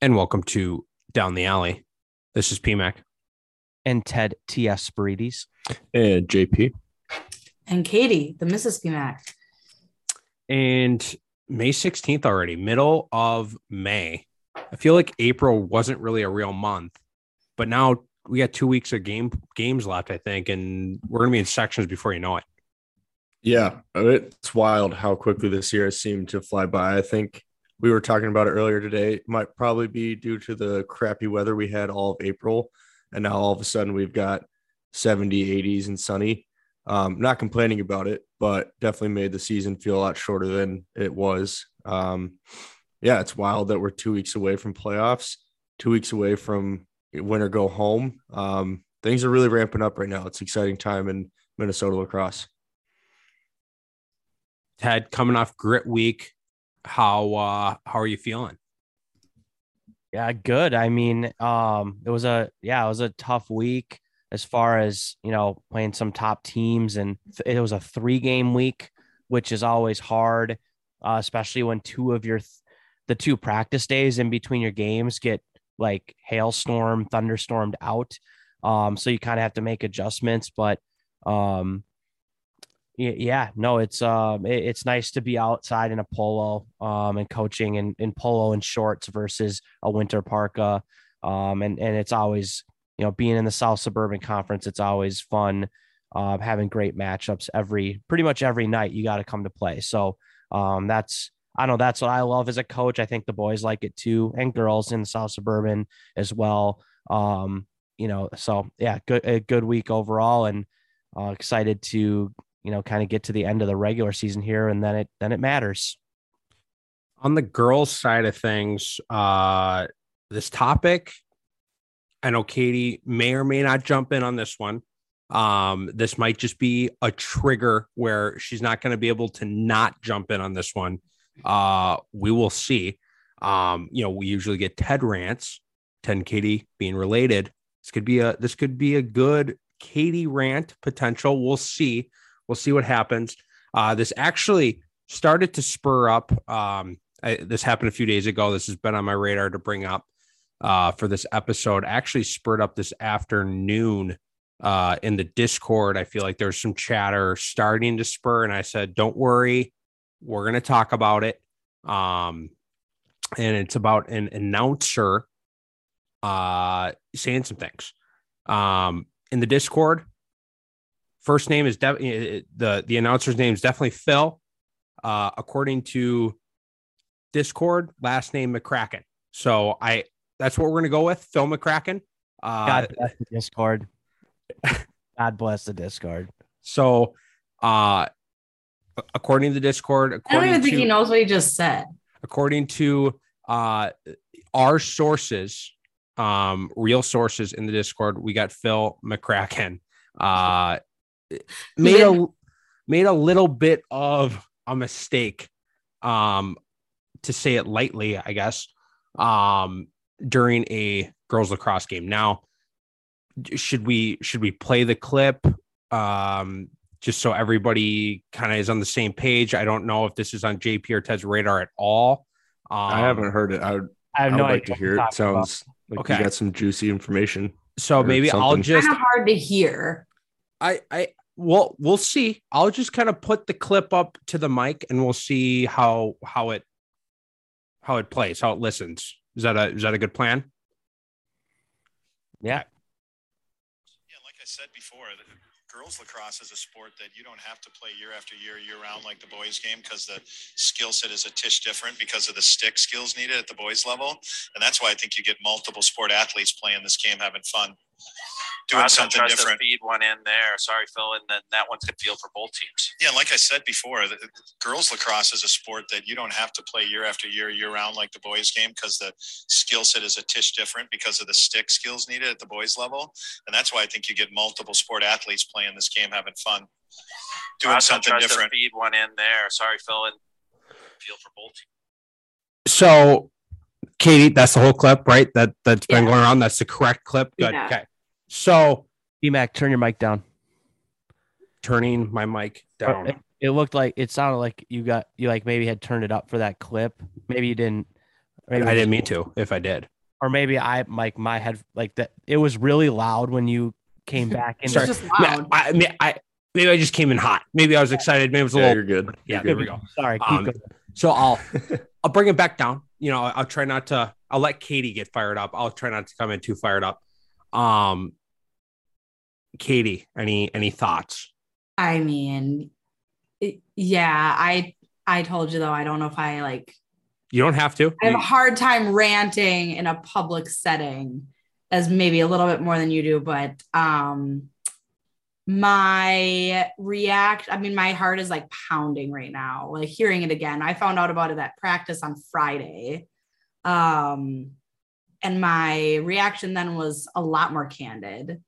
and welcome to Down the Alley. This is PMAC. and Ted T.S. Spirides. And JP. And Katie, the Mrs. PMAC. And May 16th already, middle of May. I feel like April wasn't really a real month, but now we got two weeks of game games left, I think, and we're gonna be in sections before you know it. Yeah, it's wild how quickly this year has seemed to fly by. I think we were talking about it earlier today. Might probably be due to the crappy weather we had all of April. And now all of a sudden we've got 70, 80s and sunny. Um, not complaining about it, but definitely made the season feel a lot shorter than it was. Um, yeah, it's wild that we're two weeks away from playoffs, two weeks away from winter go home. Um, things are really ramping up right now. It's exciting time in Minnesota lacrosse. Ted, coming off grit week, how uh how are you feeling? Yeah, good. I mean, um, it was a yeah, it was a tough week as far as you know playing some top teams, and th- it was a three game week, which is always hard, uh, especially when two of your th- the two practice days in between your games get like hailstorm, thunderstormed out. Um, so you kind of have to make adjustments, but um, yeah, no, it's um, it- it's nice to be outside in a polo, um, and coaching in, in polo and shorts versus a winter parka, um, and and it's always you know being in the South Suburban Conference, it's always fun, uh, having great matchups every pretty much every night. You got to come to play, so um, that's I know that's what I love as a coach. I think the boys like it too, and girls in South Suburban as well. Um, you know, so yeah, good a good week overall, and uh, excited to you know kind of get to the end of the regular season here, and then it then it matters. On the girls' side of things, uh this topic, I know Katie may or may not jump in on this one. Um, this might just be a trigger where she's not going to be able to not jump in on this one. Uh, we will see. Um, you know, we usually get Ted rants, Ted Katie being related. This could be a this could be a good Katie rant potential. We'll see. We'll see what happens. Uh, this actually started to spur up. Um, I, this happened a few days ago. This has been on my radar to bring up uh, for this episode. Actually, spurred up this afternoon uh, in the Discord. I feel like there's some chatter starting to spur, and I said, "Don't worry, we're going to talk about it." Um, and it's about an announcer uh, saying some things um, in the Discord. First name is definitely the the announcer's name is definitely Phil. Uh, according to Discord, last name McCracken. So I that's what we're gonna go with, Phil McCracken. Uh, God bless the Discord. God bless the Discord. so uh, according to the Discord, I don't according even think to he knows what he just said. according to uh, our sources, um, real sources in the Discord, we got Phil McCracken. Uh, made a made a little bit of a mistake, um, to say it lightly, I guess, um, during a girls lacrosse game. Now, should we should we play the clip? Um, just so everybody kind of is on the same page. I don't know if this is on JP or Ted's radar at all. Um, I haven't heard it. I would, I have I no would idea like to hear it. talking about. Sounds like Okay. you got some juicy information. So or maybe I'll just kind of hard to hear. I I well we'll see. I'll just kind of put the clip up to the mic and we'll see how how it how it plays, how it listens. Is that a is that a good plan? Yeah. Yeah, like I said before, the, girls lacrosse is a sport that you don't have to play year after year, year round like the boys game because the skill set is a tish different because of the stick skills needed at the boys level, and that's why I think you get multiple sport athletes playing this game, having fun, doing Awesome. something Tries to different. Feed one in there. Sorry, Phil, and then that one's good field for both teams. Yeah, like I said before, the, the girls lacrosse is a sport that you don't have to play year after year, year round like the boys game because the skill set is a tish different because of the stick skills needed at the boys level, and that's why I think you get multiple sport athletes playing this game, having fun, doing Awesome. something Tries different. To feed one in there. Sorry, Phil, and field for both teams. So Katie, that's the whole clip, right? That that's been Yeah. going around. That's the correct clip. Good. Yeah. Okay. So PMAC, turn your mic down. turning my mic down. It, it looked like it sounded like you got you like maybe had turned it up for that clip. Maybe you didn't. Maybe I didn't mean to. If I did, or maybe I like my head like that. It was really loud when you came back in. It's Sorry. just loud. I, I, I maybe I just came in hot. Maybe I was excited. Maybe it was a Yeah, little. you're good. Yeah, You're there good. we go. Sorry, keep Um, going. So I'll I'll bring it back down. You know, I'll try not to. I'll let Katie get fired up. I'll try not to come in too fired up. Um, Katie, any any thoughts? I mean, yeah, I I told you though, I don't know if I like You don't have to. I have a hard time ranting in a public setting as maybe a little bit more than you do, but um my react I mean my heart is like pounding right now like hearing it again. I found out about it at practice on Friday. Um and my reaction then was a lot more candid.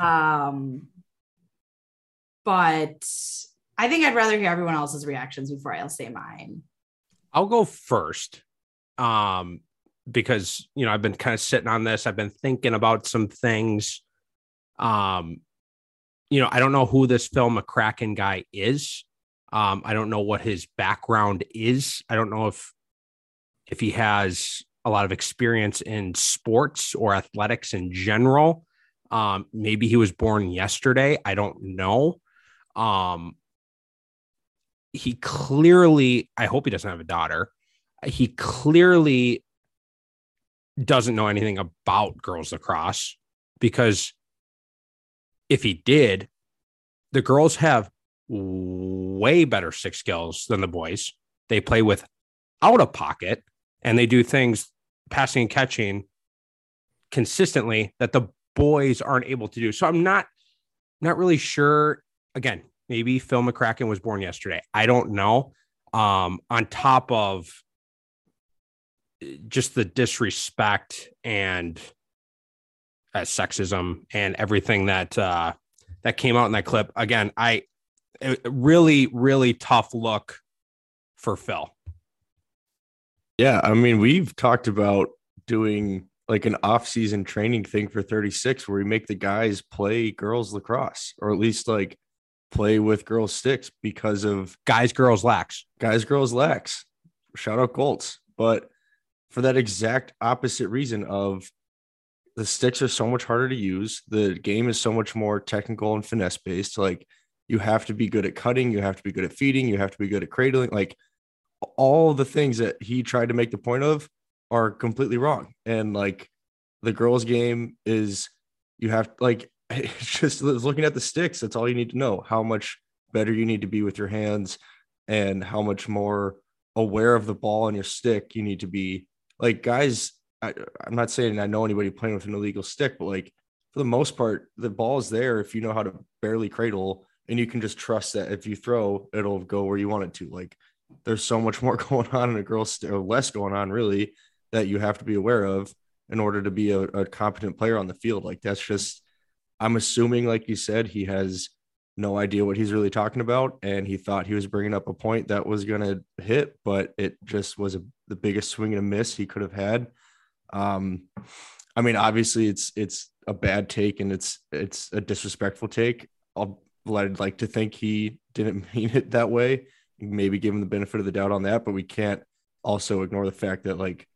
Um but I think I'd rather hear everyone else's reactions before I'll say mine. I'll go first. Um, because you know, I've been kind of sitting on this. I've been thinking about some things. Um, you know, I don't know who this Phil McCracken guy is. Um, I don't know what his background is. I don't know if if he has a lot of experience in sports or athletics in general. Um, maybe he was born yesterday. I don't know. Um, he clearly, I hope he doesn't have a daughter. He clearly doesn't know anything about girls lacrosse because if he did, the girls have way better stick skills than the boys. They play with out of pocket and they do things passing and catching consistently that the boys aren't able to do. So I'm not not really sure. Again, maybe Phil McCracken was born yesterday. I don't know. Um, on top of just the disrespect and uh, sexism and everything that uh, that came out in that clip. Again, I really, really tough look for Phil. Yeah, I mean, we've talked about doing like an off-season training thing for 36 where we make the guys play girls lacrosse or at least like play with girls sticks because of Guys, girls, lax. guys girls lax. Shout out Colts. But for that exact opposite reason of the sticks are so much harder to use. The game is so much more technical and finesse based. Like you have to be good at cutting, you have to be good at feeding, you have to be good at cradling. Like all the things that he tried to make the point of are completely wrong. And like the girls' game is you have like just looking at the sticks. That's all you need to know. How much better you need to be with your hands, and how much more aware of the ball and your stick you need to be. Like guys, I, I'm not saying I know anybody playing with an illegal stick, but like for the most part, the ball is there if you know how to barely cradle, and you can just trust that if you throw, it'll go where you want it to. Like there's so much more going on in a girl's or less going on really that you have to be aware of in order to be a, a competent player on the field. Like that's just, I'm assuming, like you said, he has no idea what he's really talking about, and he thought he was bringing up a point that was going to hit, but it just was a, the biggest swing and a miss he could have had. Um, I mean, obviously, it's it's a bad take and it's it's a disrespectful take. I'll I'd like to think he didn't mean it that way. Maybe give him the benefit of the doubt on that, but we can't also ignore the fact that like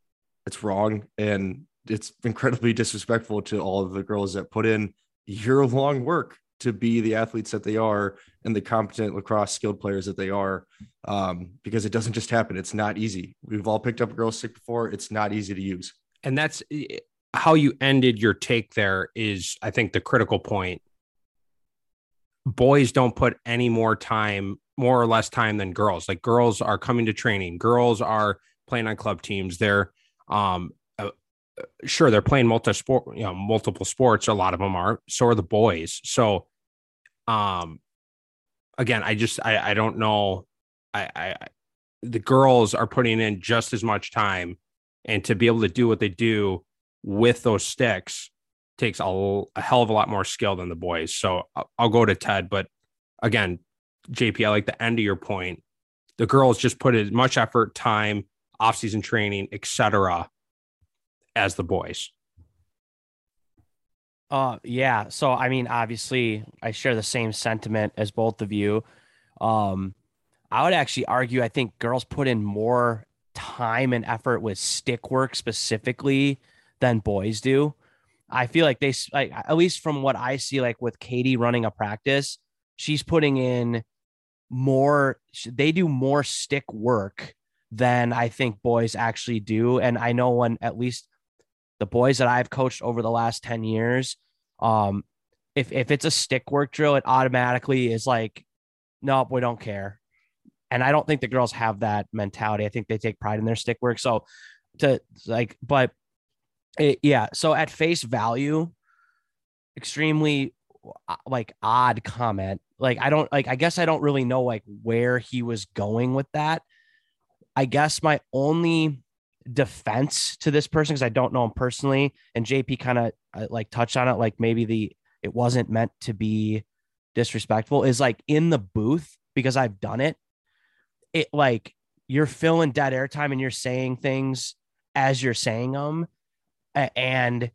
it's wrong and it's incredibly disrespectful to all of the girls that put in year long work to be the athletes that they are and the competent lacrosse skilled players that they are um, because it doesn't just happen. It's not easy. We've all picked up a girl stick before. It's not easy to use. And that's eh, how you ended your take there is I think the critical point. Boys don't put any more time, more or less time than girls. Like girls are coming to training, girls are playing on club teams. They're um uh, sure they're playing multi sport, you know, multiple sports. A lot of them are. So are the boys. So um again, I just I I don't know. I I the girls are putting in just as much time and to be able to do what they do with those sticks takes a, a hell of a lot more skill than the boys. So I'll, I'll go to Ted, but again, JP, I like the end of your point. The girls just put as much effort, time, off-season training, etc., as the boys. Uh, yeah. So I mean, obviously, I share the same sentiment as both of you. Um, I would actually argue I think girls put in more time and effort with stick work specifically than boys do. I feel like they like at least from what I see like with Katie running a practice, she's putting in more they do more stick work than I think boys actually do. And I know when at least the boys that I've coached over the last 10 years um if if it's a stick work drill it automatically is like nope we don't care. And I don't think the girls have that mentality. I think they take pride in their stick work. So to like but it, yeah. So at face value extremely uh, like odd comment. Like I don't like I guess I don't really know like where he was going with that. I guess my only defense to this person because I don't know him personally and JP kind of uh, like touched on it like maybe the it wasn't meant to be disrespectful is like in the booth because I've done it. It like you're filling dead air time and you're saying things as you're saying them and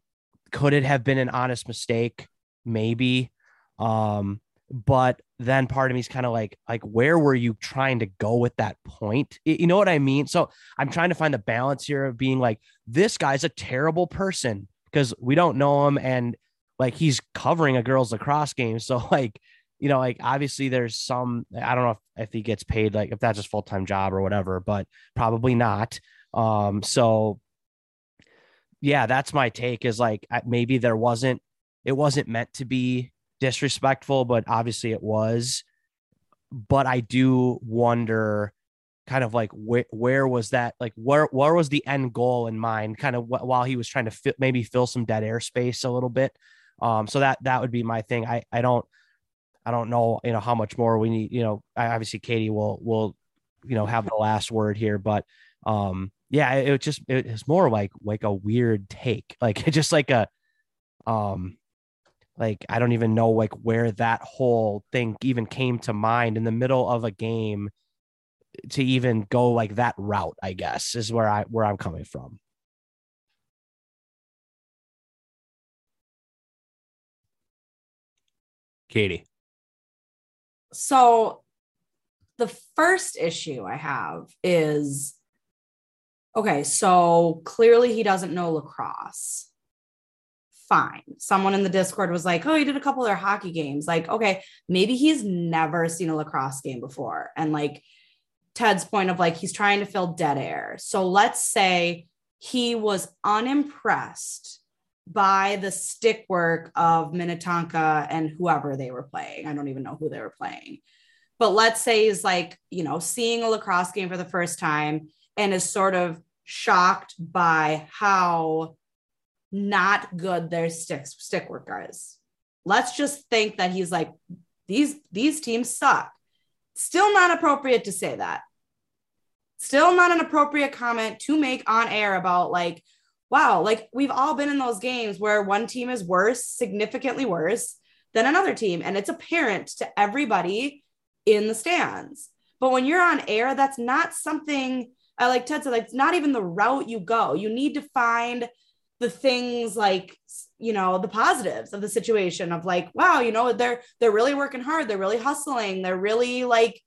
could it have been an honest mistake maybe. Um, but then part of me is kind of like, like, where were you trying to go with that point? You know what I mean? So I'm trying to find the balance here of being like, this guy's a terrible person because we don't know him and like he's covering a girls lacrosse game. So like, you know, like obviously there's some, I don't know if, if he gets paid, like if that's his full time job or whatever, but probably not. Um, so yeah, that's my take is like maybe there wasn't it wasn't meant to be disrespectful, but obviously it was. But I do wonder kind of like where where was that like where where was the end goal in mind kind of wh- while he was trying to fi- maybe fill some dead air space a little bit? Um so that that would be my thing. I i don't i don't know you know how much more we need you know I, obviously katie will will you know have the last word here but um yeah it, it just it's more like like a weird take. Like just like a um like I don't even know like where that whole thing even came to mind in the middle of a game to even go like that route, I guess, is where I where I'm coming from. Katie. So the first issue I have is okay, so clearly he doesn't know lacrosse fine. Someone in the Discord was like, oh, he did a couple of their hockey games. Like, okay, maybe he's never seen a lacrosse game before. And like Ted's point of like, he's trying to fill dead air. So let's say he was unimpressed by the stick work of Minnetonka and whoever they were playing. I don't even know who they were playing. But let's say he's like, you know, seeing a lacrosse game for the first time and is sort of shocked by how not good their stick stick work is. Let's just think that he's like these these teams suck. Still not appropriate to say that. Still not an appropriate comment to make on air about like wow, like we've all been in those games where one team is worse, significantly worse than another team and it's apparent to everybody in the stands. But when you're on air, that's not something I like Ted said, like it's not even the route you go. You need to find the things like you know the positives of the situation of like wow you know they're they're really working hard. They're really hustling. They're really like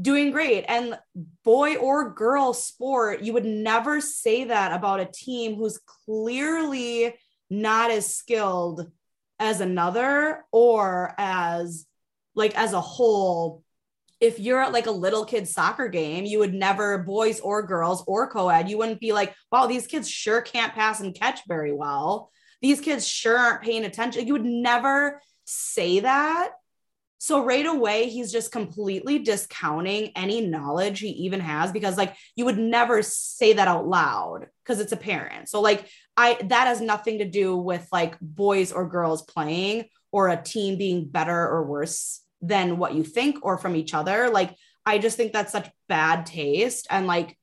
doing great. And boy or girl sport you would never say that about a team who's clearly not as skilled as another or as like as a whole if you're at like a little kid soccer game, you would never, boys or girls or co ed, you wouldn't be like, wow, these kids sure can't pass and catch very well. These kids sure aren't paying attention. You would never say that. So right away, he's just completely discounting any knowledge he even has because, like, you would never say that out loud because it's a parent. So, like, I that has nothing to do with like boys or girls playing or a team being better or worse than what you think or from each other. Like, I just think that's such bad taste and like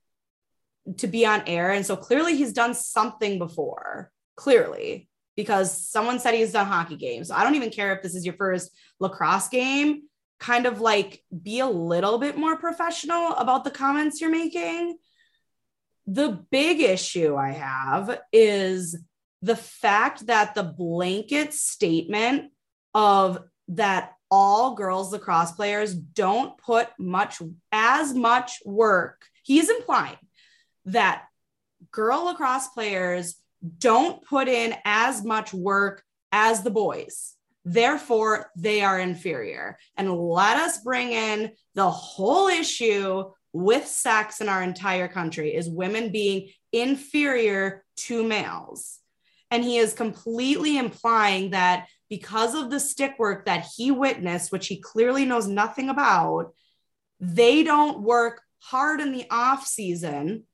to be on air. And so clearly he's done something before, clearly, because someone said he's done hockey games. So I don't even care if this is your first lacrosse game. Kind of like be a little bit more professional about the comments you're making. The big issue I have is the fact that the blanket statement of that all girls lacrosse players don't put much as much work. He's implying that girl lacrosse players don't put in as much work as the boys. Therefore, they are inferior. And let us bring in the whole issue with sex in our entire country is women being inferior to males. And he is completely implying that because of the stick work that he witnessed, which he clearly knows nothing about, they don't work hard in the off season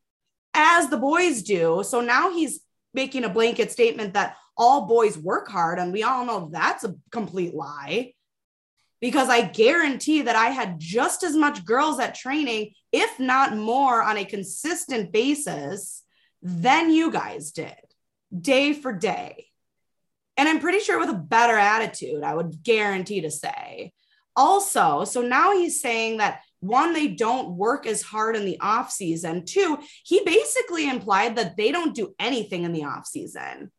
as the boys do. So now he's making a blanket statement that all boys work hard. And we all know that's a complete lie because I guarantee that I had just as much girls at training, if not more, on a consistent basis than you guys did, day for day. And I'm pretty sure with a better attitude, I would guarantee to say. Also, so now he's saying that one, they don't work as hard in the off season. Two, he basically implied that they don't do anything in the off season.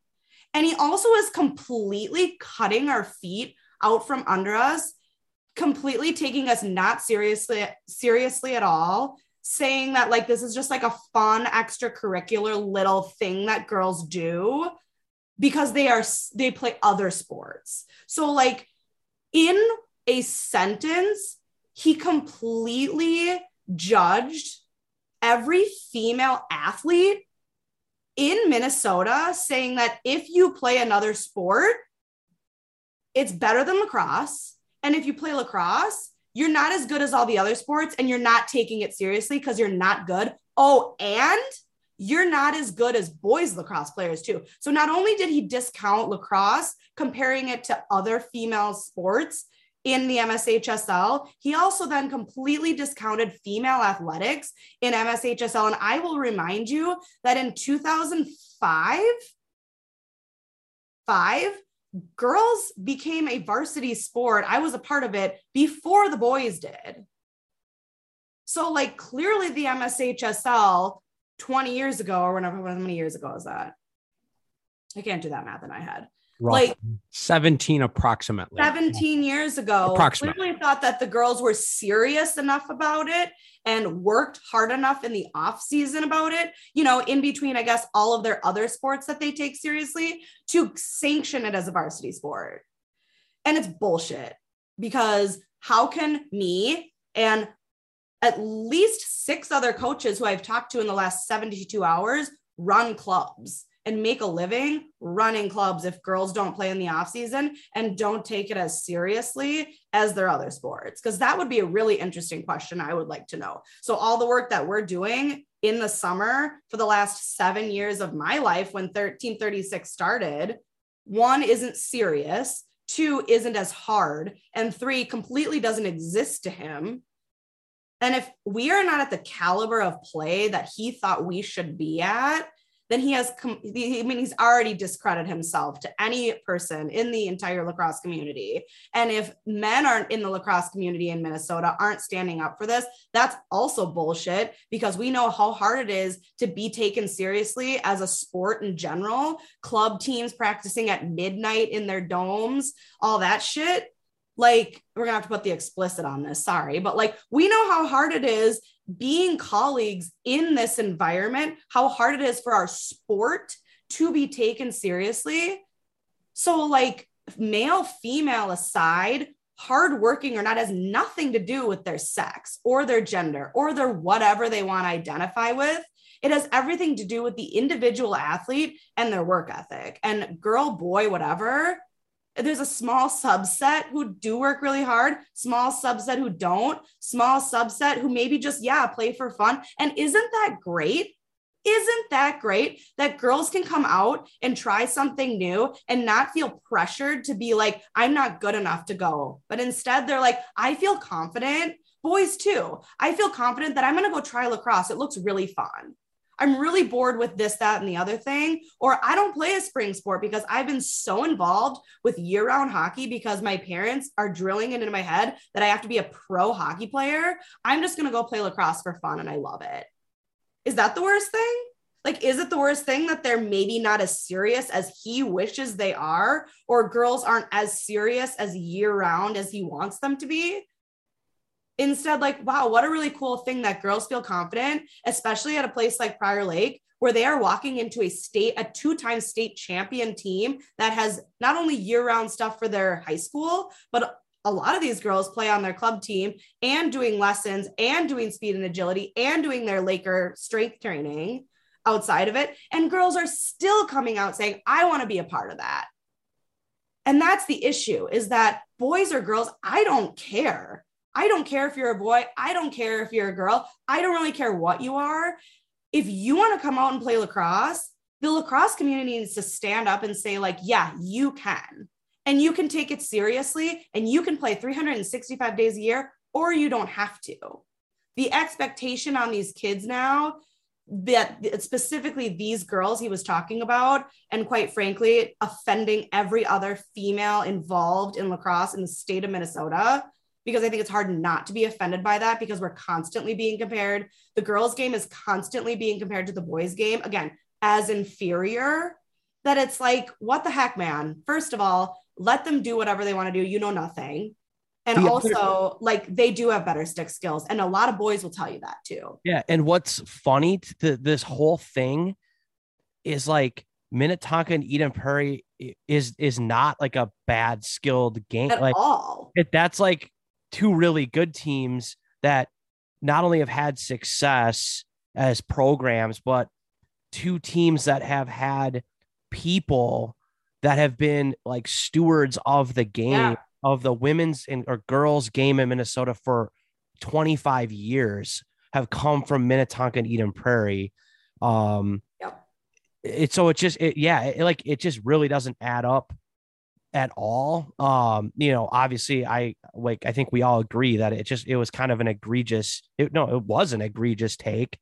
And he also is completely cutting our feet out from under us, completely taking us not seriously seriously at all, saying that like this is just like a fun extracurricular little thing that girls do because they are they play other sports. So like in a sentence, he completely judged every female athlete in Minnesota, saying that if you play another sport, it's better than lacrosse. And if you play lacrosse, you're not as good as all the other sports and you're not taking it seriously because you're not good. Oh, and you're not as good as boys lacrosse players, too. So not only did he discount lacrosse, comparing it to other female sports, in the MSHSL. He also then completely discounted female athletics in MSHSL. And I will remind you that in 2005, five, girls became a varsity sport. I was a part of it before the boys did. So, like, clearly the MSHSL 20 years ago, or whenever, how many years ago is that? I can't do that math in my head like 17 approximately. 17 years ago. Approximately. Clearly thought that the girls were serious enough about it and worked hard enough in the off season about it you know in between i guess all of their other sports that they take seriously to sanction it as a varsity sport. And it's bullshit because how can me and at least six other coaches who I've talked to in the last 72 hours run clubs and make a living running clubs if girls don't play in the off season and don't take it as seriously as their other sports. Because that would be a really interesting question i would like to know. So all the work that we're doing in the summer for the last seven years of my life when 1336 started one isn't serious. Two isn't as hard. And three completely doesn't exist to him. And if we are not at the caliber of play that he thought we should be at then he has, com- I mean, he's already discredited himself to any person in the entire lacrosse community. And if men aren't in the lacrosse community in Minnesota aren't standing up for this, that's also bullshit because we know how hard it is to be taken seriously as a sport in general. Club teams practicing at midnight in their domes, all that shit like we're gonna have to put the explicit on this sorry but like we know how hard it is being colleagues in this environment, how hard it is for our sport to be taken seriously. So, like, male, female aside, hardworking or not has nothing to do with their sex or their gender or their whatever they want to identify with. It has everything to do with the individual athlete and their work ethic. And girl, boy, whatever, there's a small subset who do work really hard, small subset who don't, small subset who maybe just, yeah, play for fun. And isn't that great? Isn't that great that girls can come out and try something new and not feel pressured to be like, I'm not good enough to go? But instead, they're like, I feel confident. Boys, too. I feel confident that I'm going to go try lacrosse. It looks really fun. I'm really bored with this, that, and the other thing. Or I don't play a spring sport because I've been so involved with year round hockey because my parents are drilling it into my head that I have to be a pro hockey player. I'm just going to go play lacrosse for fun and I love it. Is that the worst thing? Like, is it the worst thing that they're maybe not as serious as he wishes they are, or girls aren't as serious as year round as he wants them to be? Instead, like, wow, what a really cool thing that girls feel confident, especially at a place like Prior Lake, where they are walking into a state, a two time state champion team that has not only year round stuff for their high school, but a lot of these girls play on their club team and doing lessons and doing speed and agility and doing their Laker strength training outside of it. And girls are still coming out saying, I want to be a part of that. And that's the issue is that boys or girls, I don't care. I don't care if you're a boy. I don't care if you're a girl. I don't really care what you are. If you want to come out and play lacrosse, the lacrosse community needs to stand up and say, like, yeah, you can. And you can take it seriously and you can play 365 days a year, or you don't have to. The expectation on these kids now that specifically these girls he was talking about, and quite frankly, offending every other female involved in lacrosse in the state of Minnesota. Because I think it's hard not to be offended by that because we're constantly being compared. The girls' game is constantly being compared to the boys' game, again, as inferior. That it's like, what the heck, man? First of all, let them do whatever they want to do. You know nothing. And the also, like they do have better stick skills, and a lot of boys will tell you that too. Yeah, and what's funny to this whole thing is like Minnetonka and Eden Prairie is is not like a bad skilled game at like all. It, that's like two really good teams that not only have had success as programs, but two teams that have had people that have been like stewards of the game yeah. of the women's and or girls game in Minnesota for 25 years have come from Minnetonka and Eden Prairie. Um, yep. It so it just it, yeah it, like it just really doesn't add up at all. Um, you know, obviously I like I think we all agree that it just it was kind of an egregious it, no it was an egregious take,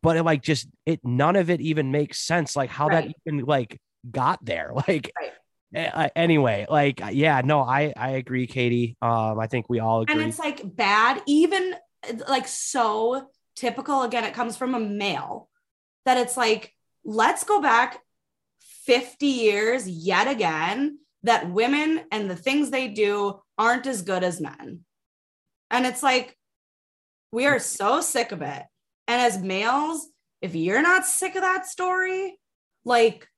but it like just it none of it even makes sense like how right. that even like got there. Like right. anyway, like yeah, no, I I agree, Katie. Um, I think we all agree. And it's like bad, even like so typical. Again, it comes from a male that it's like let's go back 50 years yet again that women and the things they do aren't as good as men. And it's like, we are so sick of it. And as males, if you're not sick of that story, like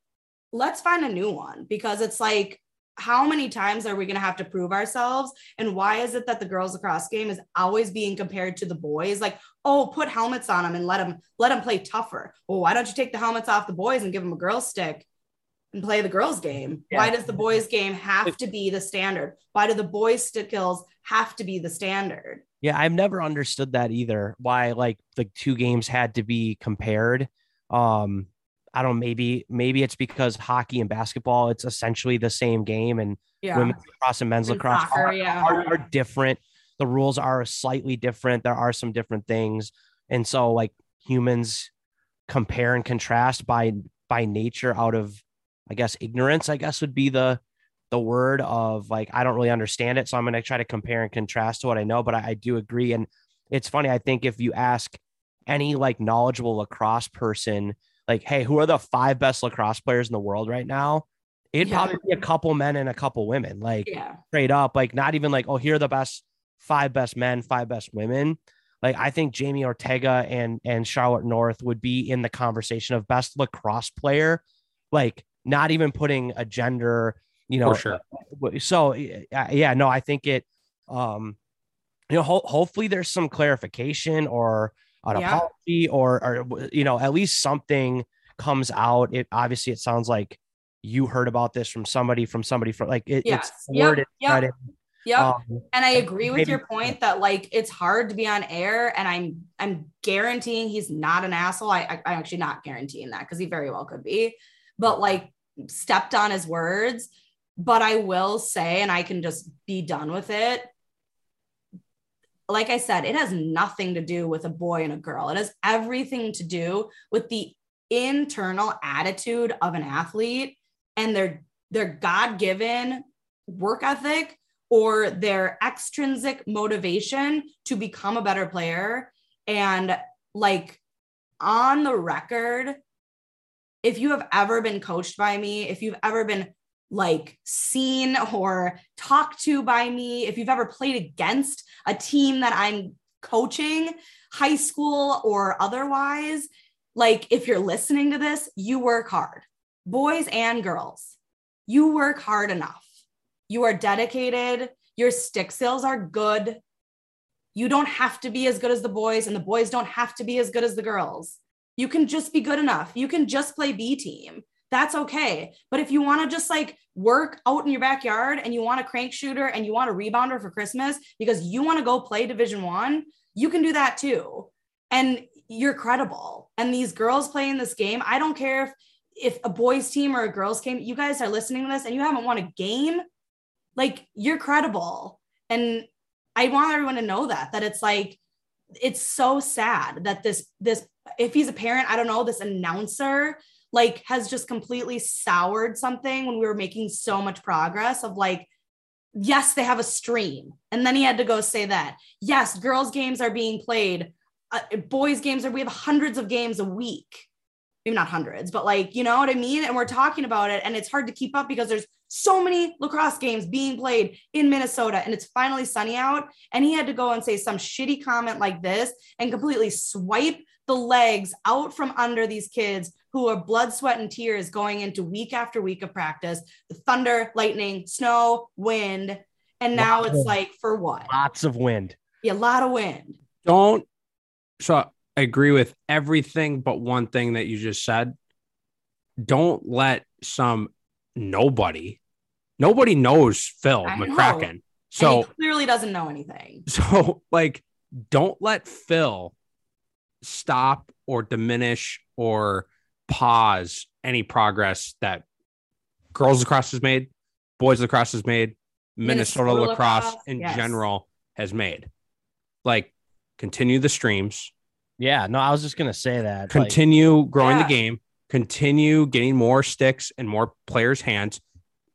let's find a new one. Because it's like how many times are we going to have to prove ourselves? And why is it that the girls lacrosse game is always being compared to the boys? Like oh put helmets on them and let them let them play tougher. Well why don't you take the helmets off the boys and give them a girls stick and play the girls game yeah. why does the boys game have to be the standard why do the boys stick skills have to be the standard yeah i've never understood that either why like the two games had to be compared um I don't maybe maybe it's because hockey and basketball it's essentially the same game and yeah. women's lacrosse and men's and lacrosse soccer, are, yeah. are, are, different. The rules are slightly different. There are some different things. And so like humans compare and contrast by by nature out of I guess ignorance, I guess would be the the word of like I don't really understand it. So I'm gonna try to compare and contrast to what I know, but I, I do agree. And it's funny, I think if you ask any like knowledgeable lacrosse person like, hey, who are the five best lacrosse players in the world right now? It'd yeah. probably be a couple men and a couple women, like yeah. straight up, like not even like, oh, here are the best five best men, five best women. Like I think Jamie Ortega and and Charlotte North would be in the conversation of best lacrosse player, like not even putting a gender, you know. For sure. Uh, so yeah, no, I think it. Um, you know, ho- hopefully there's some clarification or an yeah. apology or or you know at least something comes out it obviously it sounds like you heard about this from somebody from somebody from like it, yes. it's worded yep. Yep. Yep. Um, and I agree with maybe, your point that like it's hard to be on air and I'm I'm guaranteeing he's not an asshole. I, I I'm actually not guaranteeing that because he very well could be, but like stepped on his words. But I will say, and I can just be done with it like I said, it has nothing to do with a boy and a girl. It has everything to do with the internal attitude of an athlete and their their God-given work ethic or their extrinsic motivation to become a better player and like on the record if you have ever been coached by me, if you've ever been like seen or talked to by me, if you've ever played against a team that I'm coaching, high school or otherwise, like if you're listening to this, you work hard, boys and girls. You work hard enough. You are dedicated. Your stick sales are good. You don't have to be as good as the boys, and the boys don't have to be as good as the girls. You can just be good enough. You can just play B team. That's okay. But if you want to just like work out in your backyard and you want a crank shooter and you want a rebounder for Christmas because you want to go play Division One, you can do that too. And you're credible. And these girls playing this game, I don't care if if a boys team or a girls game, you guys are listening to this and you haven't won a game, like you're credible. And I want everyone to know that that it's like it's so sad that this this if he's a parent, I don't know, this announcer like has just completely soured something when we were making so much progress of like yes, they have a stream. And then he had to go say that. Yes, girls games are being played. Uh, boys games are we have hundreds of games a week. Maybe not hundreds, but like, you know what I mean? And we're talking about it and it's hard to keep up because there's so many lacrosse games being played in Minnesota and it's finally sunny out. And he had to go and say some shitty comment like this and completely swipe the legs out from under these kids who are blood, sweat, and tears going into week after week of practice, the thunder, lightning, snow, wind. And now lots it's of, like for what? Lots of wind. Yeah, a lot of wind. Don't so I agree with everything but one thing that you just said. Don't let some nobody, nobody knows Phil I McCracken. Know. So clearly doesn't know anything. So like, don't let Phil stop or diminish or pause any progress that girls lacrosse has made, boys lacrosse has made, Minnesota, Minnesota lacrosse, lacrosse, in yes. general has made. Like, continue the streams. Yeah, no, I was just gonna say that. Continue like, growing yeah. the game. Continue getting more sticks and more players' hands.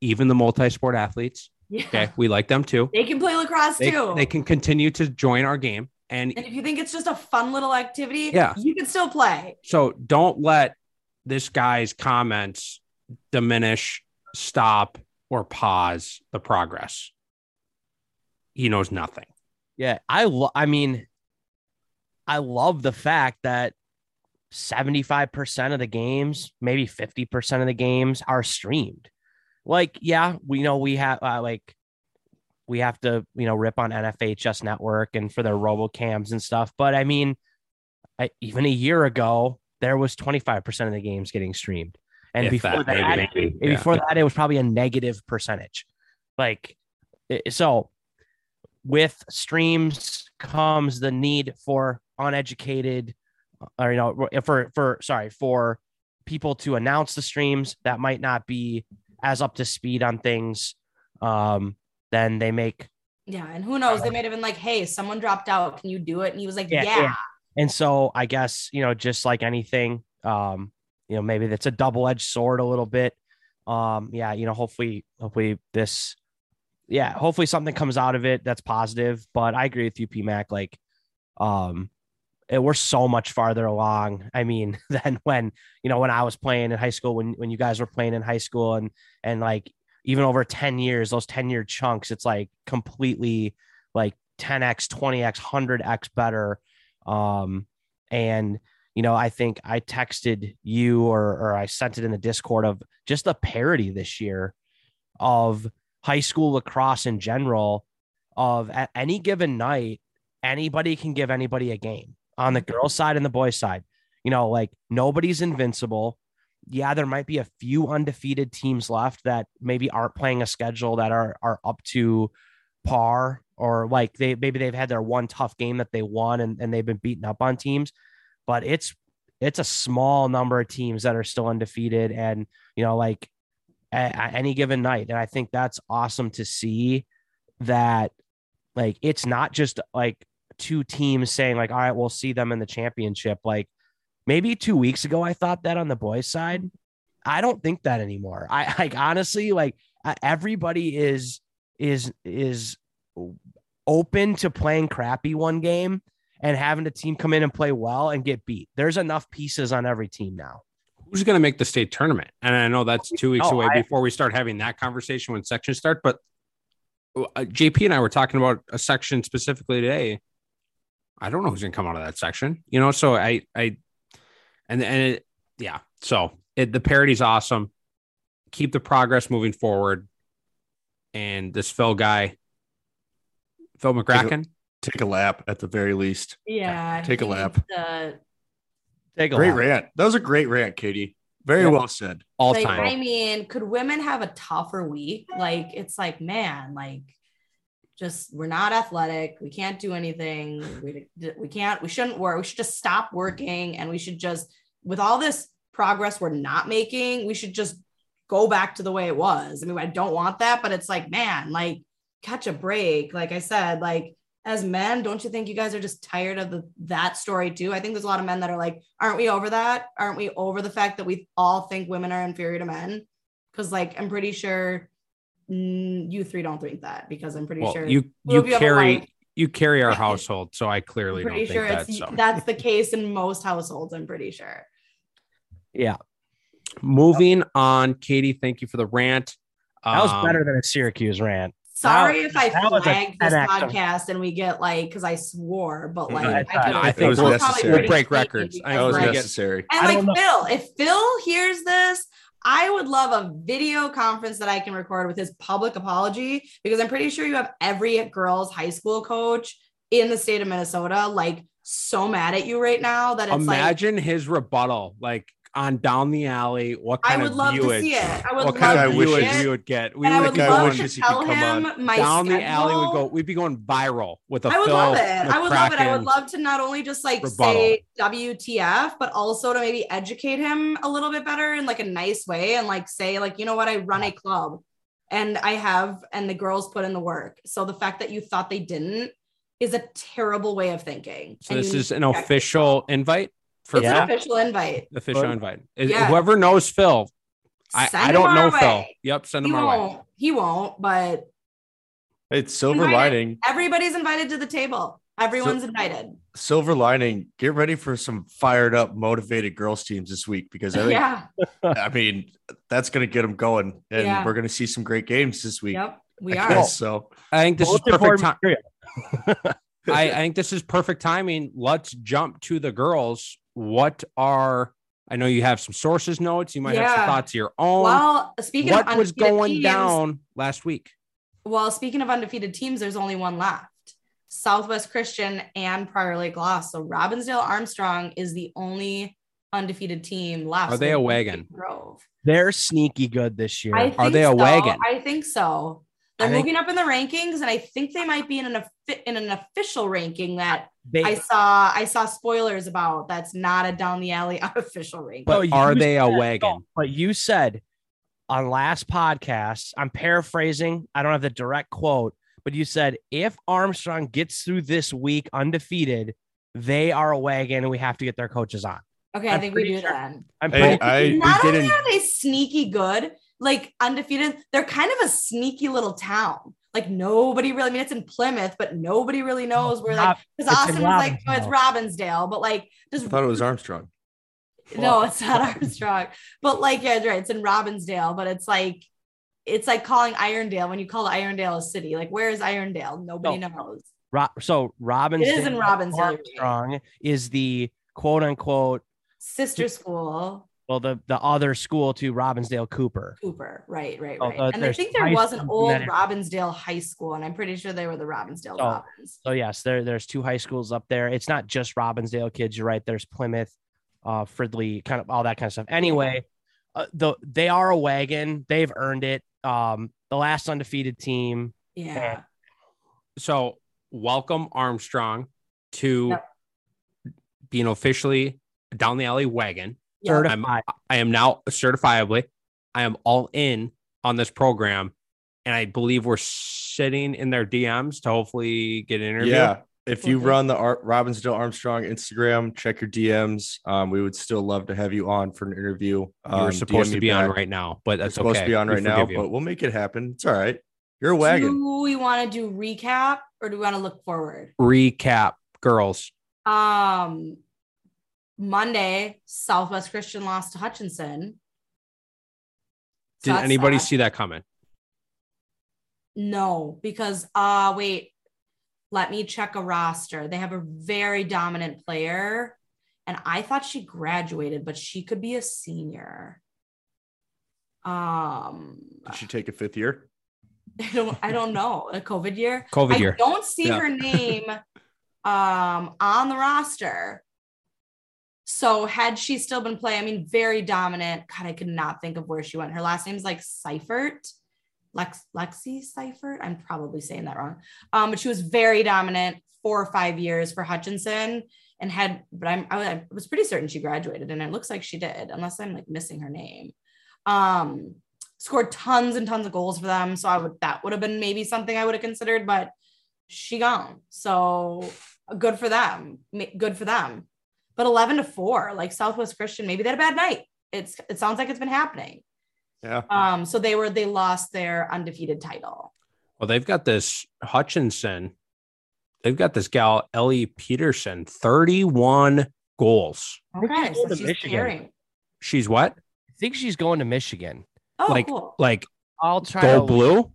Even the multi-sport athletes. Yeah. Okay, we like them too. They can play lacrosse they, too. They can continue to join our game. And, and if you think it's just a fun little activity, yeah, you can still play. So don't let this guy's comments diminish, stop, or pause the progress. He knows nothing. Yeah, I lo- I mean, I love the fact that 75% of the games, maybe 50% of the games are streamed. Like, yeah, we know we have uh, like we have to, you know, rip on NFHS network and for their robocams and stuff. But I mean, I, even a year ago, there was 25% of the games getting streamed. And if before that, that maybe, yeah. before that, it was probably a negative percentage. Like, so with streams comes the need for uneducated, or, you know, for, for, sorry, for people to announce the streams that might not be as up to speed on things. Um, then they make. Yeah. And who knows? They might have been like, hey, someone dropped out. Can you do it? And he was like, yeah. yeah. yeah. And so I guess, you know, just like anything, um, you know, maybe that's a double-edged sword a little bit. Um, yeah, you know, hopefully, hopefully this, yeah, hopefully something comes out of it that's positive. But I agree with you, PMAC. Like, um, it, we're so much farther along. I mean, than when you know when I was playing in high school, when when you guys were playing in high school, and and like even over 10 years, those 10 year chunks, it's like completely like 10x, 20x, 100x better. Um, and you know, I think I texted you or or I sent it in the Discord of just the parity this year of high school lacrosse in general. Of at any given night, anybody can give anybody a game on the girls' side and the boys' side. You know, like nobody's invincible yeah, there might be a few undefeated teams left that maybe aren't playing a schedule that are are up to par or like they maybe they've had their one tough game that they won and, and they've been beaten up on teams, but it's it's a small number of teams that are still undefeated and you know like at, at any given night and I think that's awesome to see that like it's not just like two teams saying like all right we'll see them in the championship like maybe two weeks ago I thought that on the boys' side. I don't think that anymore. I like honestly like everybody is is is open to playing crappy one game and having a team come in and play well and get beat. There's enough pieces on every team now. who's going to make the state tournament? And I know that's two weeks No, away I- before we start having that conversation when sections start. But uh, JP and I were talking about a section specifically today. I don't know who's going to come out of that section, you know. So I, I, and and it, yeah. So it, the parody's awesome. Keep the progress moving forward. And this Phil guy, Phil McCracken, Take a lap at the very least. Yeah. Take a lap. needs Take a Great lap. rant. That was a great rant, Katie. Very Yeah. well said. all like, time. I mean, could women have a tougher week? Like, it's like, man, like, just we're not athletic. We can't do anything. We, we can't, we shouldn't work. We should just stop working and we should just, with all this progress we're not making, we should just go back to the way it was. I mean, I don't want that, but it's like, man, like, catch a break. Like I said, like, as men, don't you think you guys are just tired of the that story too? I think there's a lot of men that are like, aren't we over that? Aren't we over the fact that we all think women are inferior to men? Because like I'm pretty sure you three don't think that because I'm pretty well, sure you you if you have a carry you carry our household, so I I'm clearly don't pretty think sure that. it's So that's the case in most households. I'm pretty sure. Yeah, moving on, Katie, thank you for the rant. that was Um, better than a Syracuse rant. Sorry That- if I that was a flagged this 10X of- podcast and we get like because I swore, but like. I, I could, I think it was we're necessary. probably We'll break records. I because, That was like- like, necessary. And like Phil, if Phil hears this, I would love a video conference that I can record with his public apology because I'm pretty sure you have every girls' high school coach in the state of Minnesota like so mad at you right now that it's like Imagine his rebuttal, like on down the alley. What I kind would of love viewage? to see it. I would what kind I of to wish see viewage it. we would get? We and I would would love to tell come him on. my down the alley would go. We'd be going viral with a I would Phil love it. I would love it. I would love to not only just like rebuttal. say WTF, but also to maybe educate him a little bit better in like a nice way and like say, like, you know what, I run a club and I have, and the girls put in the work. So the fact that you thought they didn't is a terrible way of thinking. So And this is an official invite for It's Yeah. an official invite. official Good. invite. Yeah. Whoever knows Phil, I, Send I him don't know our Phil. way. Yep, send He him our way. won't. He won't, but It's silver Invited. lining. everybody's invited to the table. Everyone's invited. Silver lining. Get ready for some fired up, motivated girls teams this week because I think, Yeah. I mean, that's going to get them going. And Yeah. we're going to see some great games this week. Yep. We I are. guess. So I think this is perfect time. I, I think this is perfect timing. Let's jump to the girls. What are I know you have some sources notes. You might have some thoughts of your own. Well, speaking what of was going teams, down last week? Well, speaking of undefeated teams, there's only one left. Southwest Christian and Prior Lake lost. So Robbinsdale Armstrong is the only undefeated team left. Are they a wagon? Grove. They're sneaky good this year. Are think they a so. wagon? I think so. They're think- moving up in the rankings, and I think they might be in an in an official ranking that they, I saw. I saw spoilers about. That's not a down the alley official ranking. But oh, are they a said- wagon? Oh, but you said on last podcast, I'm paraphrasing. I don't have the direct quote, but you said if Armstrong gets through this week undefeated, they are a wagon and we have to get their coaches on. okay, I I'm think we do sure- then. I'm Hey, pretty I Not only didn't- are they sneaky good, like undefeated, they're kind of a sneaky little town. Like nobody really, I mean, it's in Plymouth, but nobody really oh, knows where, like, because Austin was like, oh, it's Robbinsdale. Robbinsdale, but like, just I thought it was Armstrong. no, it's not Armstrong. But like, yeah, right, it's in Robbinsdale, but it's like, it's like calling Irondale when you call Irondale a city. Like, where is Irondale? Nobody No. knows. Ro- so Robbinsdale, It is in Robbinsdale. Armstrong is the quote unquote Sister school, well the the other school to Robbinsdale Cooper. Cooper. Right, right, right. uh, and I think there was an old. Robbinsdale High School, and I'm pretty sure they were the Robbinsdale Oh. Robins. So yes, there there's two high schools up there. It's not just Robbinsdale kids. You're right. There's Plymouth, uh, Fridley, kind of all that kind of stuff. Anyway, uh, the they are a wagon. They've earned it. Um, the last undefeated team. Yeah. So welcome Armstrong to Yep. being officially down the alley wagon. Yep. Certified. I am now certifiably. I am all in on this program, and I believe we're sitting in their DMs to hopefully get an interview. Yeah. If you run the Ar- Robbinsdale Armstrong Instagram, check your DMs. Um, we would still love to have you on for an interview. you Um, were supposed DM to me be on back. right now, but You're that's supposed okay. to be on We right now, you. but we'll make it happen. It's all right. You're a wagon. Do we want to do recap or do we want to look forward? recap, girls. Um, Monday, Southwest Christian lost to Hutchinson. So Did anybody sad. see that coming? No, because uh wait, let me check a roster. They have a very dominant player, and I thought she graduated, but she could be a senior. Um, Did she take a fifth year? I don't I don't know. A COVID year. COVID I year. don't see Yeah. her name um on the roster. So had she still been playing, I mean, very dominant. God, I could not think of where she went. Her last name's like Seifert, Lex Lexi Seifert. I'm probably saying that wrong. Um, but she was very dominant four or five years for Hutchinson and had, but I'm I was- pretty certain she graduated, and it looks like she did, unless I'm like missing her name. Um, scored tons and tons of goals for them. So I would that would have been maybe something I would have considered, but she gone. So good for them. Good for them. But 11 to 4, like Southwest Christian, maybe they had a bad night. It's it sounds like it's been happening. Yeah. Um, so they were they lost their undefeated title. Well, they've got this Hutchinson. They've got this gal Ellie Peterson, 31 goals. think she's Okay, going so to she's Michigan. carrying. She's what? I think she's going to Michigan. Oh, like cool. like I'll try go to blue?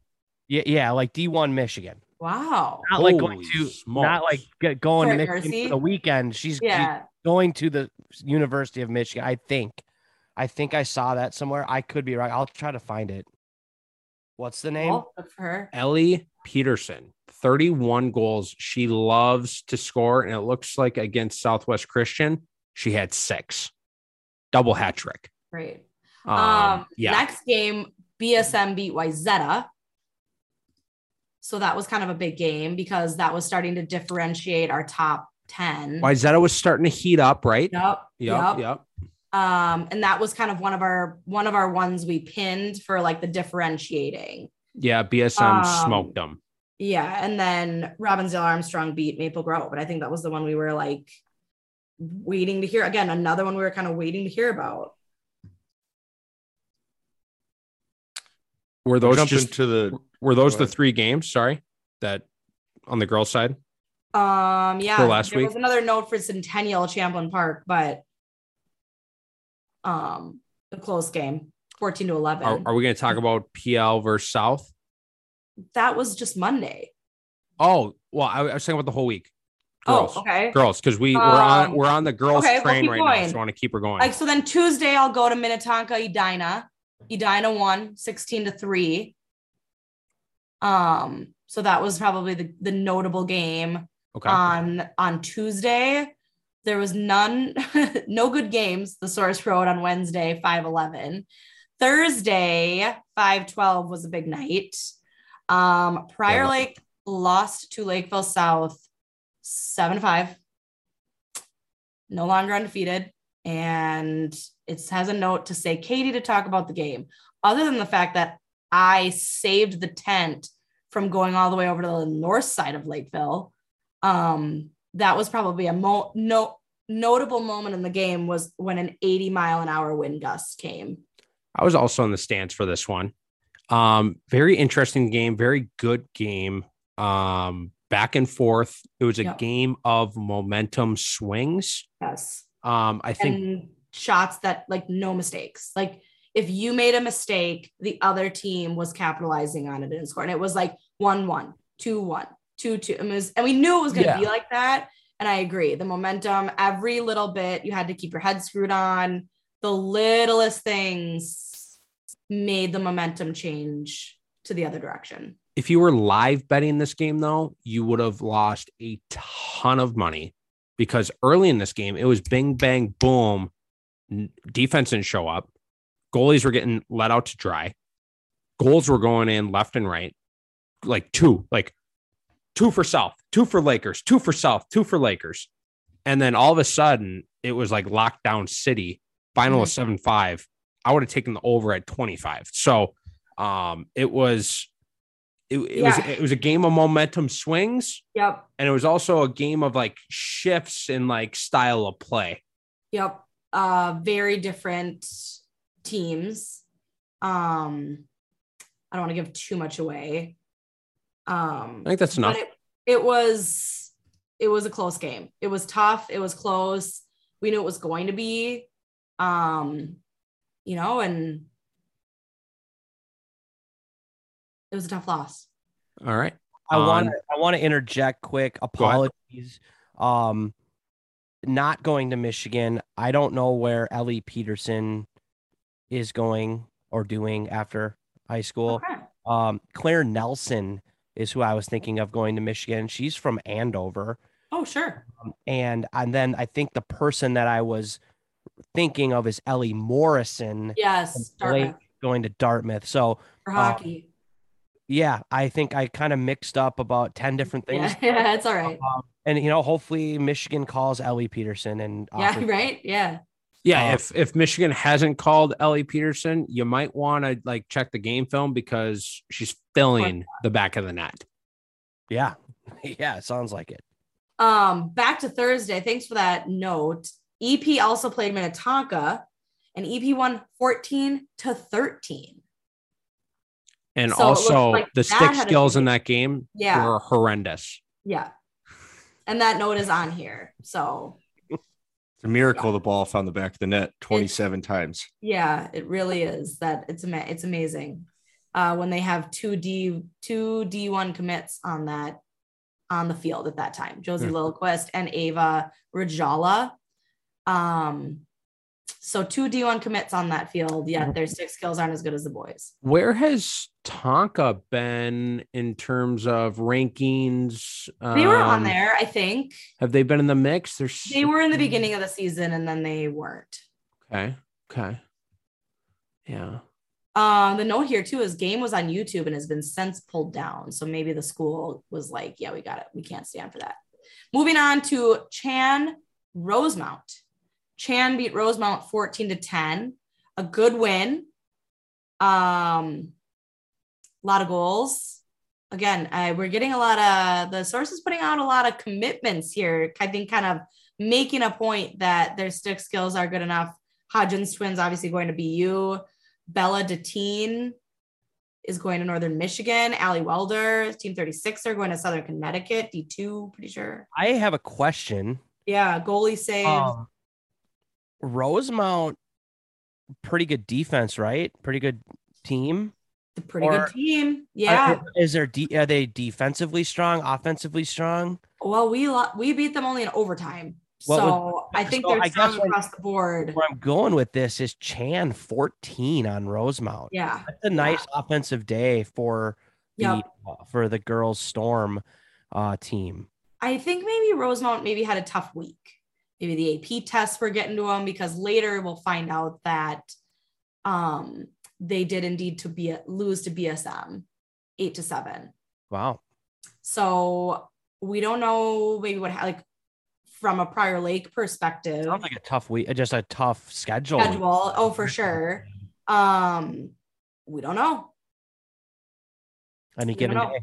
Yeah, yeah, like D1 Michigan. Wow. Not like going to smokes. not like get, going to Michigan for the weekend. She's, she's going to the University of Michigan. I think. I think I saw that somewhere. I could be right. I'll try to find it. What's the name? Well, good for her. Ellie Peterson, 31 goals. She loves to score, and it looks like against Southwest Christian, she had six. Double hat trick. Great. Um, Um, yeah. next game, BSM beat Wayzata. So that was kind of a big game because that was starting to differentiate our top 10. Wayzata was starting to heat up, right? Yep. Yep. Yep. Um, and that was kind of one of our one of our ones we pinned for like the differentiating. Yeah. BSM Um, smoked them. Yeah. And then Robbinsdale Armstrong beat Maple Grove, but I think that was the one we were like waiting to hear. Again, another one we were kind of waiting to hear about. Were those Jump just into the were those the three games? Sorry, that on the girls' side. Um, yeah, For last there week? was another note for Centennial Champlin Park, but um, a close game, 14 to 11. Are, are we going to talk about PL versus South? that was just Monday. Oh, well, I, I was talking about the whole week. Girls, Oh, okay. girls, because we we're on Um, we're on the girls okay, we'll train keep right now, so I want to keep her going. Like so then Tuesday I'll go to Minnetonka Edina. Edina won 16 to 3. Um, so that was probably the, the notable game okay, on on Tuesday. There was none, no good games. The source wrote on Wednesday, 511. Thursday, 512 was a big night. Um, Prior Yeah. Lake lost to Lakeville South 7 5. No longer undefeated. And it has a note to say Katie to talk about the game, other than the fact that I saved the tent from going all the way over to the north side of Lakeville. Um, that was probably a mo- no notable moment in the game was when an 80 mile an hour wind gust came. I was also in the stands for this one. Um, very interesting game, very good game. Um, back and forth. It was a Yep. game of momentum swings. Yes. Um, I think and shots that like no mistakes. Like if you made a mistake, the other team was capitalizing on it and scoring. It was like one one, two one, two two. And, it was, and we knew it was going to Yeah. be like that. And I agree. The momentum, every little bit, you had to keep your head screwed on. The littlest things made the momentum change to the other direction. if you were live betting this game, though, you would have lost a ton of money because early in this game, it was bing, bang, boom. Defense didn't show up. Goalies were getting let out to dry. Goals were going in left and right, like two, like two for South, two for Lakers, two for South, two for Lakers. And then all of a sudden, it was like lockdown city. Final of 7 5. I would have taken the over at 25. So um, it was it, it was it was a game of momentum swings Yep. and it was also a game of like shifts in like style of play Yep. Uh very different teams. Um I don't want to give too much away. Um i think that's enough it, it was it was a close game. It was tough, it was close. We knew it was going to be. Um, you know, and it was a tough loss. All right. I want to I want to interject quick. Apologies. Um not going to Michigan. I don't know where Ellie Peterson is going or doing after high school. Okay. Um Claire Nelson is who I was thinking of going to Michigan. She's from Andover. Oh, sure. And and then I think the person that I was thinking of is Ellie Morrison Yes. Dartmouth going to Dartmouth. So for uh, hockey. yeah, I think I kind of mixed up about 10 different things. Yeah, yeah, it's all right. Um, and you know, hopefully Michigan calls Ellie Peterson and Yeah, right. Yeah. Yeah, Uh, if if Michigan hasn't called Ellie Peterson, you might want to like check the game film because she's filling the back of the net. yeah, yeah, it sounds like it. Um, back to Thursday. Thanks for that note. EP also played Minnetonka, and EP won 14 to 13. And So also like the stick skills in that game Yeah. were horrendous. Yeah. And that note is on here. So It's a miracle the ball found the back of the net 27 times. yeah, it really is that it's ama- it's amazing. Uh, when they have two D two D1 commits on that on the field at that time, Josie Hmm. Lilquist and Ava Rajala. Um, so two D1 commits on that field, yet their stick skills aren't as good as the boys. Where has Tonka been in terms of rankings? They were on Um, there, I think. Have they been in the mix? There's They were in the beginning of the season and then they weren't. Okay. Okay. Yeah. Um, the note here too is game was on YouTube and has been since pulled down. So maybe the school was like, yeah, we got it. We can't stand for that. Moving on to Chan Rosemount. Chan beat Rosemount 14 to 10. A good win. Um, a lot of goals. Again, uh, we're getting a lot of the sources putting out a lot of commitments here. I think kind of making a point that their stick skills are good enough. Hodgins twins obviously going to BU. Bella Deteen is going to Northern Michigan. Allie Welder, Team 36 are going to Southern Connecticut, D2, pretty sure. I have a question. Yeah, goalie saved. Um, Rosemount, pretty good defense, right? Pretty good team. A pretty or- good team. Yeah. Are, is there de- are they defensively strong, offensively strong? well, we lo- we beat them only in overtime. What so I think so they're I guess strong across the board. Where I'm going with this is Chan 14 on Rosemount. Yeah. That's a nice offensive day for the Yep. uh, for the girls Storm uh, team. I think maybe Rosemount maybe had a tough week. Maybe the AP tests were getting to them because later we'll find out that um, they did indeed to be lose to BSM eight to seven. Wow. So we don't know maybe what like from a prior lake perspective Sounds like a tough week, just a tough schedule. schedule. Oh, for sure. Um, we don't know. Any You given day.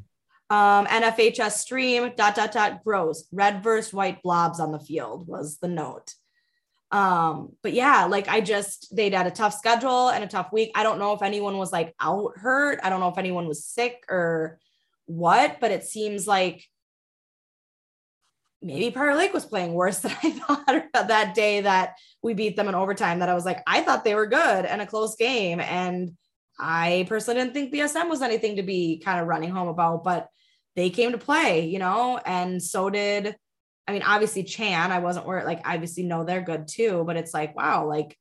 Um, NFHS stream dot dot dot gross red versus white blobs on the field was the note. Um, but yeah, like I just they'd had a tough schedule and a tough week. I don't know if anyone was like out hurt. I don't know if anyone was sick or what, but it seems like maybe Prior Lake was playing worse than I thought that day that we beat them in overtime. That I was like, I thought they were good and a close game. And I personally didn't think BSM was anything to be kind of running home about, but they came to play, you know, and so did, I mean, obviously Chan. I wasn't worried, like, obviously, no, they're good too, but it's like, wow, like,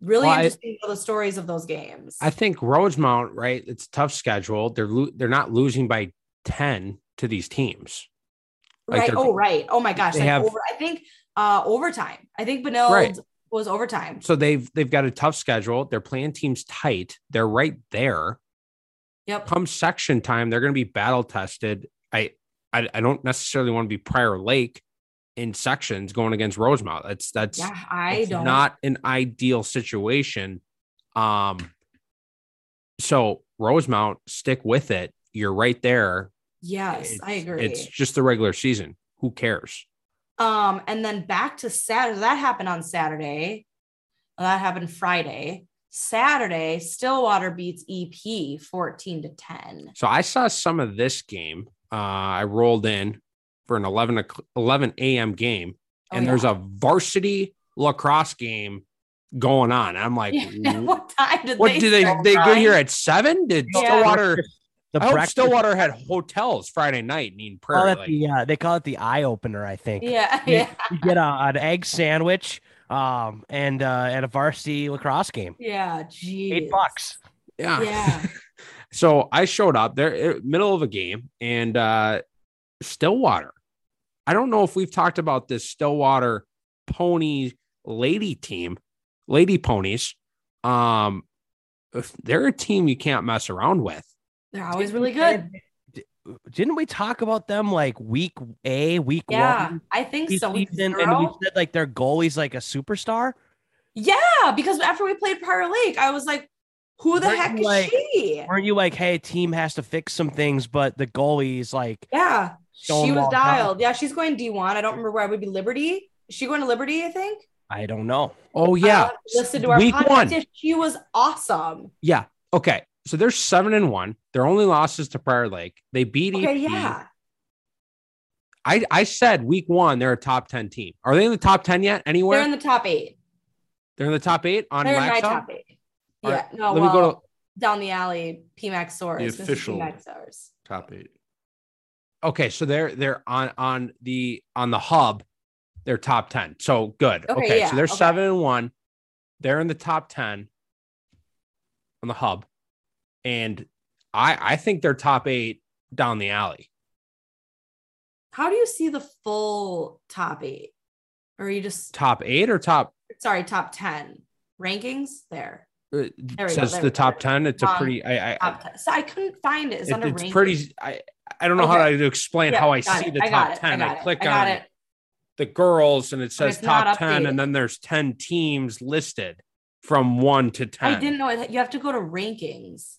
really Well, I- interesting to know the stories of those games. I think Rosemount, right? It's a tough schedule. They're lo- they're not losing by 10 to these teams. like right. Oh, right. Oh my gosh. they Like have- over, I think uh overtime. I think Benilde Right. was overtime. So they've they've got a tough schedule. They're playing teams tight. They're right there. Yep. Come section time, they're going to be battle tested. I, I I don't necessarily want to be Prior Lake in sections going against Rosemount. That's that's Yeah, I it's don't not an ideal situation. Um so Rosemount, stick with it. You're right there. yes, I agree. It's just the regular season. Who cares? Um, and then back to Saturday. That happened on Saturday. That happened Friday. Saturday, Stillwater beats EP 14 to 10. So I saw some of this game. Uh, I rolled in for an 11, o'clock- 11 a.m. game, Oh, and yeah. there's a varsity lacrosse game going on. I'm like, Yeah, what time did what they did they they get here at seven? Did Yeah. Stillwater? The I hope Stillwater had hotels Friday night in Eden call Prairie. like- the, uh, they call it the eye opener, I think. Yeah, You- yeah, You get a, an egg sandwich um, and uh, and a varsity lacrosse game. yeah. Geez. Eight bucks. yeah. Yeah. So I showed up there, uh, middle of a game, and uh Stillwater. I don't know if we've talked about this Stillwater pony lady team, lady ponies. Um, they're a team you can't mess around with. They're always really good. Didn't we talk about them like week A, week Yeah, one? I think so. Season, and we said like their goalie's like a superstar. Yeah, because after we played Prior Lake, I was like, who the Weren't heck is like- she? Weren't you like, hey, team has to fix some things, but the goalie's like Yeah, she was Stonewall Town. dialed. Yeah, she's going D1. I don't remember where I would be Liberty. Is she going to Liberty, I think? I don't know. Oh yeah, Uh, listen to our week podcast. one. She was awesome. Yeah. Okay. So they're seven and one. Their only losses to Prior Lake. They beat Okay, EP. yeah. I, I said week one, they're a top 10 team. Are they in the top 10 yet? Anywhere? They're in the top eight. They're in the top eight on They're in my top eight. Yeah, right, no, let well, me go to down the alley, PMAC's Source. The Mrs. official- PMAC's Source. Top eight. Okay. So they're they're on on the on the hub, they're top 10. So good. Okay, Okay. yeah, so they're okay. seven and one. They're in the top 10 on the hub. And I I think they're top eight down the alley. How do you see the full top eight? Or are you just Top eight or top sorry, top 10 rankings there? uh, we go, says there the go, top 10. It's a pretty I I, Top 10. So I couldn't find it. It's it- under it's pretty I I don't know how Okay. to explain Yeah, how I see it. the I top it. 10. I, I, click I on it. the girls and it says it's top 10 and then there's 10 teams listed from 1 to 10 I didn't know it. You have to go to rankings.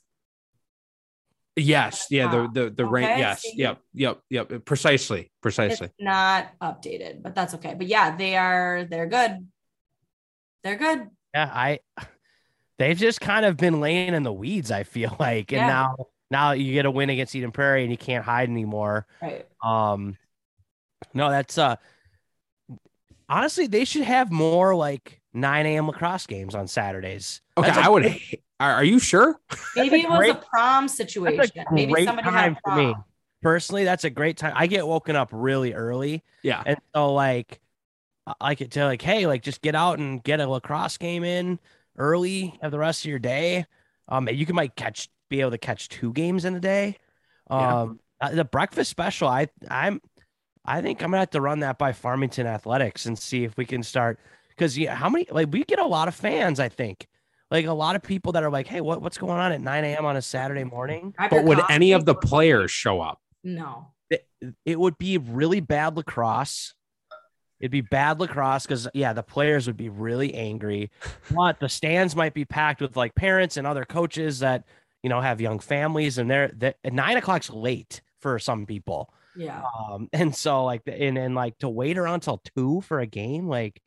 yes yeah the the, the rank yes see? yep yep yep precisely precisely It's not updated, but that's okay. But yeah, they are. They're good. They're good. Yeah, I they've just kind of been laying in the weeds, I feel like. And Yeah. now now you get a win against Eden Prairie and you can't hide anymore. Right. Um no, that's uh honestly they should have more like 9 a.m. lacrosse games on Saturdays. okay That's a i would great- are, are you sure Maybe it was great- a prom That's situation. a Maybe great somebody had time a for me. Personally, that's a great time. I get woken up really early. yeah And so like I could tell, like, hey, like just get out and get a lacrosse game in early of the rest of your day. Um you can might catch be able to catch two games in a day. Um uh, the breakfast special, I I'm I think I'm gonna have to run that by Farmington Athletics and see if we can start because yeah, how many like we get a lot of fans, I think. Like a lot of people that are like, hey, what, what's going on at 9 a.m. on a Saturday morning? Grab but would coffee. any of the players show up No. it, it would be really bad lacrosse. It'd be bad lacrosse because yeah, the players would be really angry. But the stands might be packed with like parents and other coaches that you know have young families, and they're, they at nine o'clock's late for some people. Yeah. Um, and so like and and like to wait around till two for a game, like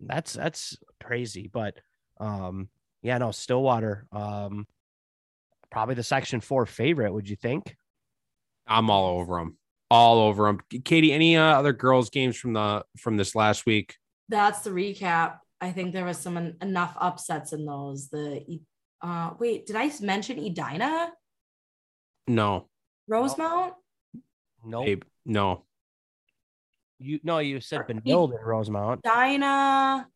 that's that's crazy. But um, yeah, no, Stillwater, um, probably the Section Four favorite. Would you think? i'm all over them all over them katie any uh, other girls games from the from this last week That's the recap. I think there was some enough upsets in those. The uh wait, did I mention Edina? no Rosemount? No, babe no You no, you said Benilde and Rosemount. Dinah.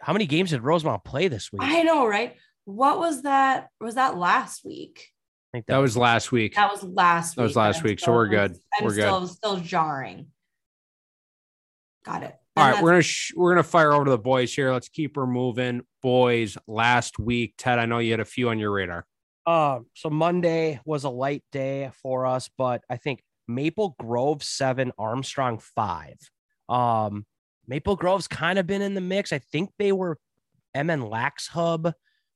How many games did Rosemount play this week? I know, right? What was that? Was that last week? think that was last week That was last week. That was last I'm week, so still- we're good. I'm We're good. still still jarring. Got it. All And right, we're gonna sh- we're gonna fire over to the boys here. Let's keep her moving. Boys, last week, Ted, I know you had a few on your radar. Uh, so Monday was a light day for us, but I think Maple Grove seven, Armstrong five. Um, Maple Grove's kind of been in the mix. I think they were MN Lax Hub,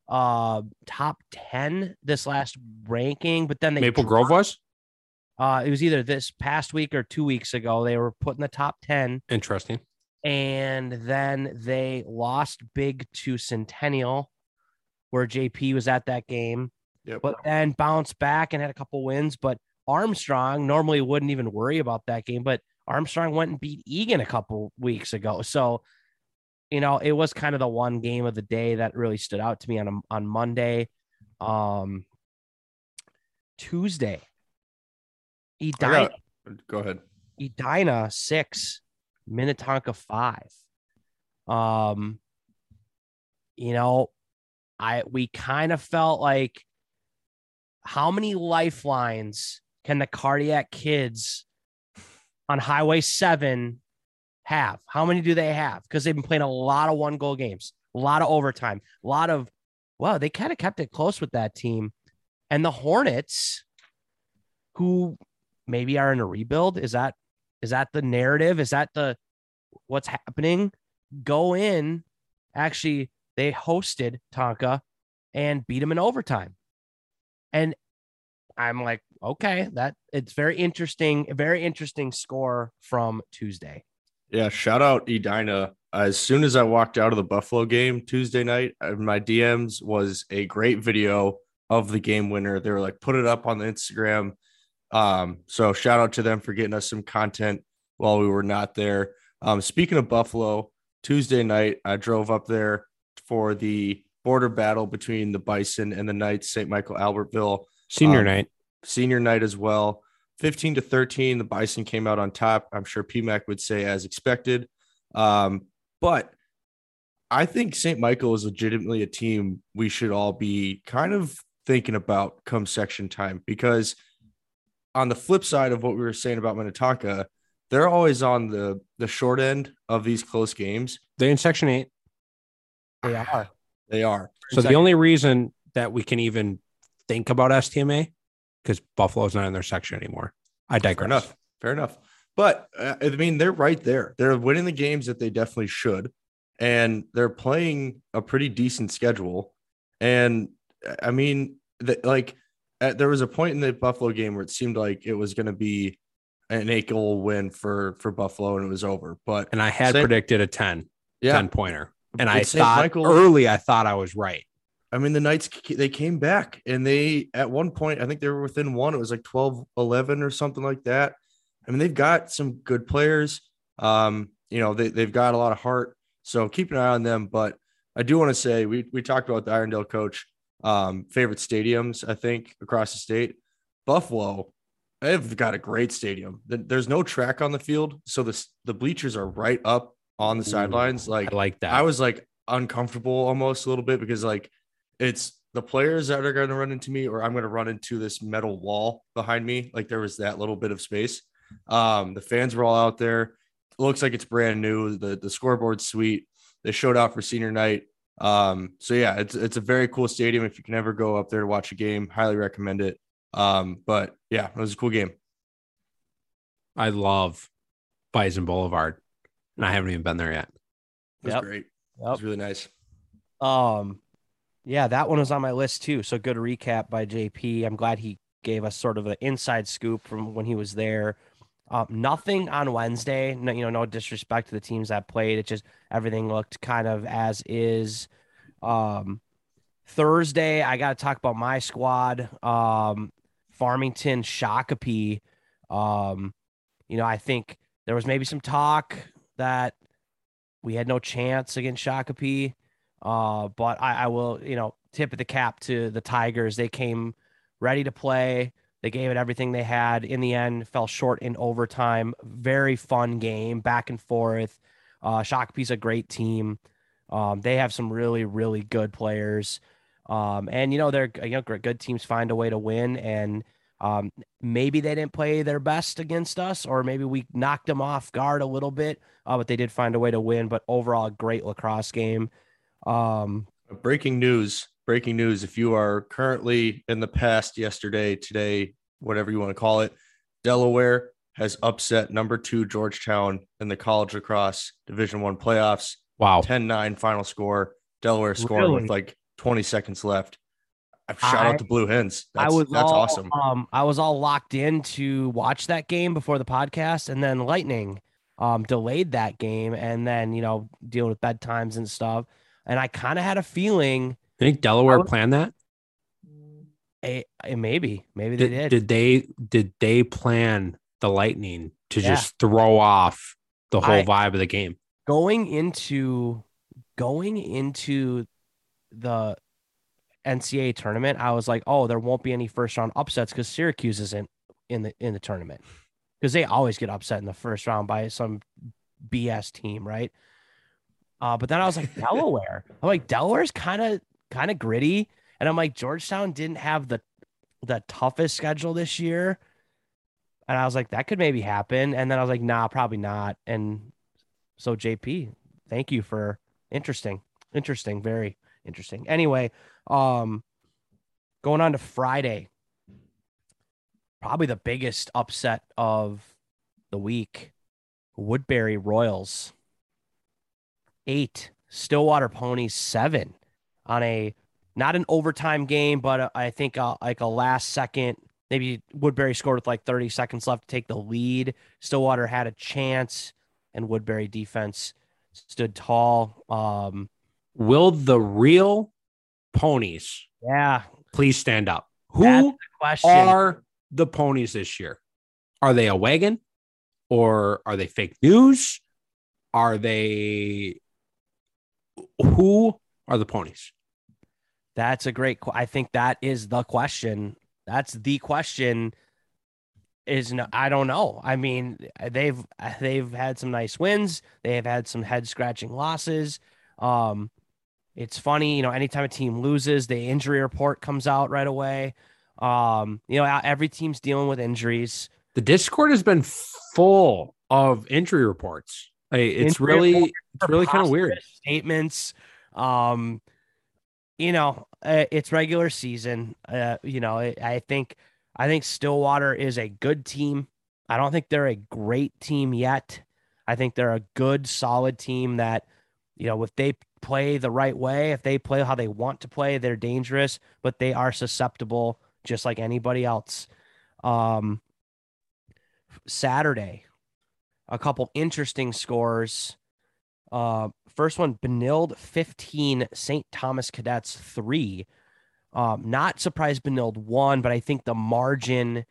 uh, top ten this last ranking, but then they Maple dropped- Grove was Uh, it was either this past week or two weeks ago. They were put in the top ten. interesting. And then they lost big to Centennial, where JP was at that game, Yep. but then bounced back and had a couple wins. But Armstrong normally wouldn't even worry about that game, but Armstrong went and beat Eagan a couple weeks ago. So you know, it was kind of the one game of the day that really stood out to me on on Monday. Um, Tuesday, Edina, Go ahead. Edina six, Minnetonka five. Um, you know, I we kind of felt like how many lifelines can the cardiac kids on Highway 7 have? How many do they have? Because they've been playing a lot of one goal games, a lot of overtime, a lot of well, they kind of kept it close with that team. And the Hornets, who maybe are in a rebuild, is that is that the narrative? Is that the what's happening? Go in. Actually, they hosted Tonka and beat them in overtime. And I'm like, okay, that it's very interesting, very interesting score from Tuesday. Yeah, shout out Edina. As soon as I walked out of the Buffalo game Tuesday night, my DMs was a great video of the game winner. They were like, put it up on the Instagram. Um, so shout out to them for getting us some content while we were not there. Um, speaking of Buffalo, Tuesday night, I drove up there for the border battle between the Bison and the Knights, St. Michael Albertville Senior Um, night. senior night as well. 15 to 13, the Bison came out on top. I'm sure PMAC would say as expected. Um, but I think St. Michael is legitimately a team we should all be kind of thinking about come section time because on the flip side of what we were saying about Minnetonka, they're always on the the short end of these close games. They're in section eight. They are. They are. So the only reason that we can even think about STMA because Buffalo's not in their section anymore. I digress. Fair enough. Fair enough. But uh, I mean, they're right there. They're winning the games that they definitely should, and they're playing a pretty decent schedule. And uh, I mean, the, like uh, there was a point in the Buffalo game where it seemed like it was going to be an eight goal win for for Buffalo, and it was over. But And I had predicted a 10, yeah, 10 pointer. And I St. thought Michael- early, I thought I was right. I mean, the Knights, they came back and they, at one point, I think they were within one. It was like 12 11 or something like that. I mean, they've got some good players. Um, you know, they, they've got a lot of heart. So keep an eye on them. But I do want to say, we, we talked about the Irondale coach, um, favorite stadiums, I think, across the state. Buffalo, they've got a great stadium. There's no track on the field. So the, the bleachers are right up on the Ooh, sidelines. Like, I like that. I was like uncomfortable almost a little bit because like it's the players that are going to run into me or I'm going to run into this metal wall behind me. Like there was that little bit of space. Um, the fans were all out there. It looks like it's brand new. The the scoreboard's sweet. They showed out for senior night. Um, so yeah, it's it's a very cool stadium. If you can ever go up there to watch a game, highly recommend it. Um, but yeah, it was a cool game. I love Bison Boulevard. And I haven't even been there yet. It was Yep. great. It was really nice. Um, yeah, that one was on my list too. So good recap by JP. I'm glad he gave us sort of an inside scoop from when he was there. Um, nothing on Wednesday. No, you know, no disrespect to the teams that played. It just everything looked kind of as is. Um, Thursday, I got to talk about my squad. Um, Farmington Shakopee. Um, you know, I think there was maybe some talk that we had no chance against Shakopee. Uh, but I, I will, you know, tip of the cap to the Tigers. They came ready to play. They gave it everything they had. In the end, fell short in overtime. Very fun game, back and forth. Uh, a great team. Um, they have some really, really good players. Um, and you know, they're you know, good good teams find a way to win. And um, maybe they didn't play their best against us, or maybe we knocked them off guard a little bit. Uh, but they did find a way to win. But overall, a great lacrosse game. Um, Breaking news. Breaking news. If you are currently in the past, yesterday, today, whatever you want to call it, Delaware has upset number two Georgetown in the college lacrosse division one playoffs. Wow. 10-9 final score. Delaware scoring Really? with like 20 seconds left. Shout I- out to Blue Hens. That's, I was that's all, awesome. Um, I was all locked in to watch that game before the podcast, and then Lightning um delayed that game, and then you know dealing with bedtimes and stuff. And I kind of had a feeling, I think Delaware planned that. eh, eh, maybe, maybe they Did, did. did they did they plan the lightning to Yeah. just throw off the whole I- vibe of the game? Going into going into the NCAA tournament, I was like, oh, there won't be any first round upsets because Syracuse isn't in the in the tournament because they always get upset in the first round by some BS team, right? Uh, but then I was like Delaware. I'm like Delaware's kind of kind of gritty, and I'm like Georgetown didn't have the the toughest schedule this year, and I was like that could maybe happen, and then I was like nah, probably not, and so JP, thank you for interesting, interesting, very interesting. Anyway, um, going on to Friday, probably the biggest upset of the week, Woodbury Royals. Eight, Stillwater Ponies seven on a not an overtime game, but uh, I think uh, like a last second. Maybe Woodbury scored with like 30 seconds left to take the lead. Stillwater had a chance, and Woodbury defense stood tall. Um, Will the real ponies yeah, please stand up? Who the are the ponies this year? Are they a wagon or are they fake news? Are they who are the ponies? That's a great. I think that is the question. That's the question. Is no, I don't know. I mean, they've they've had some nice wins. They have had some head scratching losses. Um, it's funny, you know. Anytime a team loses, the injury report comes out right away. Um, you know, every team's dealing with injuries. The Discord has been full of injury reports. Hey, it's Injury really it's really kind of weird. Statements. Um, you know, uh, it's regular season. Uh, you know, I, think I think Stillwater is a good team. I don't think they're a great team yet. I think they're a good, solid team that, you know, if they play the right way, if they play how they want to play, they're dangerous, but they are susceptible just like anybody else. Um, Saturday, a couple interesting scores. Uh, first one, Benilde 15, St. Thomas Cadets 3. Um, not surprised Benilde won, but I think the margin,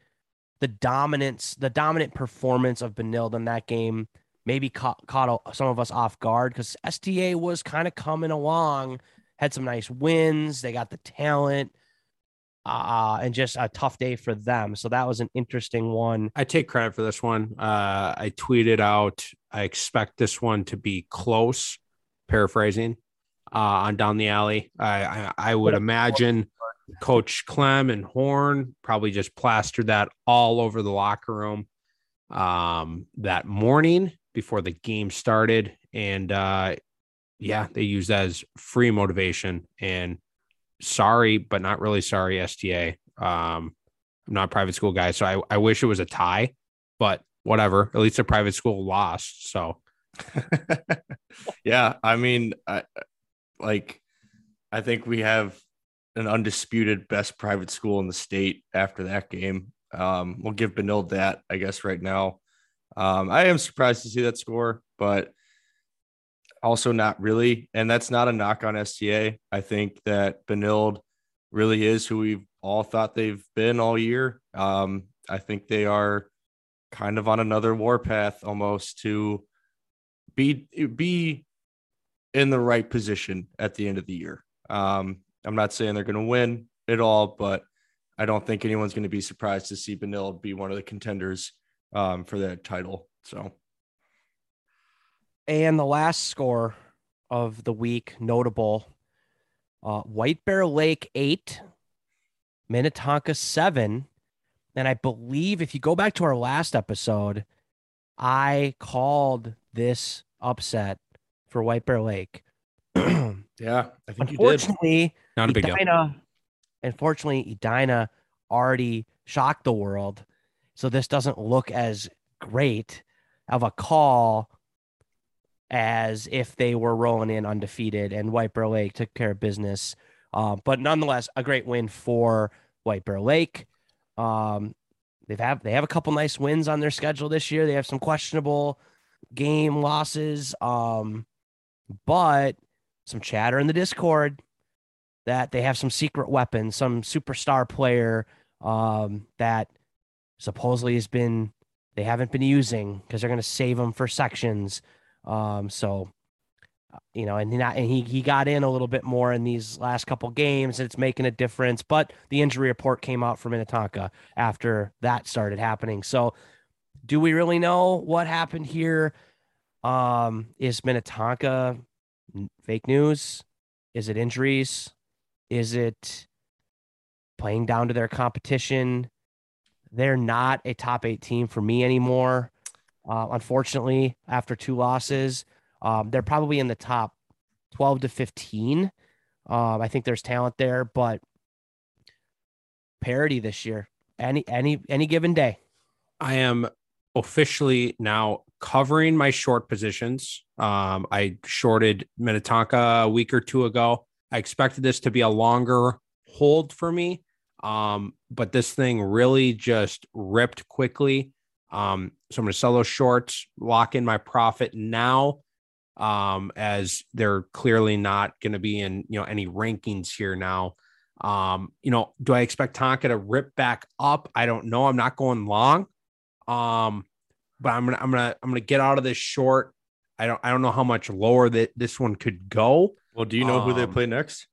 the dominance, the dominant performance of Benilde in that game maybe caught, caught some of us off guard because STA was kind of coming along, had some nice wins. They got the talent, uh, and just a tough day for them. So that was an interesting one. I take credit for this one. Uh, I tweeted out, I expect this one to be close, paraphrasing, uh, on down the alley. I, I, I would imagine Coach Clem and Horn probably just plastered that all over the locker room um, that morning before the game started. And uh, yeah, they used that as free motivation. And sorry, but not really sorry, STA. Um, I'm not a private school guy, so I, I wish it was a tie, but whatever. At least a private school lost. So yeah, I mean, I like I think we have an undisputed best private school in the state after that game. Um, we'll give Benilde that, I guess, right now. Um, I am surprised to see that score, but also not really. And that's not a knock on STA. I think that Benilde really is who we've all thought they've been all year. Um, I think they are kind of on another warpath almost to be be in the right position at the end of the year. Um, I'm not saying they're going to win at all, but I don't think anyone's going to be surprised to see Benilde be one of the contenders um, for that title. So, And the last score of the week, notable uh, White Bear Lake eight, Minnetonka seven. And I believe if you go back to our last episode, I called this upset for White Bear Lake. yeah, I think you did. Unfortunately, not a big deal. Edina, unfortunately, Edina already shocked the world. So this doesn't look as great of a call as if they were rolling in undefeated and White Bear Lake took care of business. Um, but nonetheless, a great win for White Bear Lake. Um, they've have they have a couple nice wins on their schedule this year. They have some questionable game losses, um, but some chatter in the Discord that they have some secret weapon, some superstar player um, that supposedly has been they haven't been using because they're going to save them for sections. Um, so you know, and he, not, and he he got in a little bit more in these last couple games, and it's making a difference. But the injury report came out for Minnetonka after that started happening. So, do we really know what happened here? Um, is Minnetonka fake news? Is it injuries? Is it playing down to their competition? They're not a top eight team for me anymore. Uh, unfortunately, after two losses, um, they're probably in the top 12 to 15. Um, I think there's talent there, but parity this year, any any any given day. I am officially now covering my short positions. Um, I shorted Minnetonka a week or two ago. I expected this to be a longer hold for me, um, but this thing really just ripped quickly. Um, so I'm going to sell those shorts, lock in my profit now, um, as they're clearly not going to be in you know any rankings here now. Um, you know, do I expect Tonka to rip back up? I don't know. I'm not going long. Um, but I'm gonna I'm gonna I'm gonna get out of this short. I don't I don't know how much lower that this one could go. Well, do you know who they Um, play next?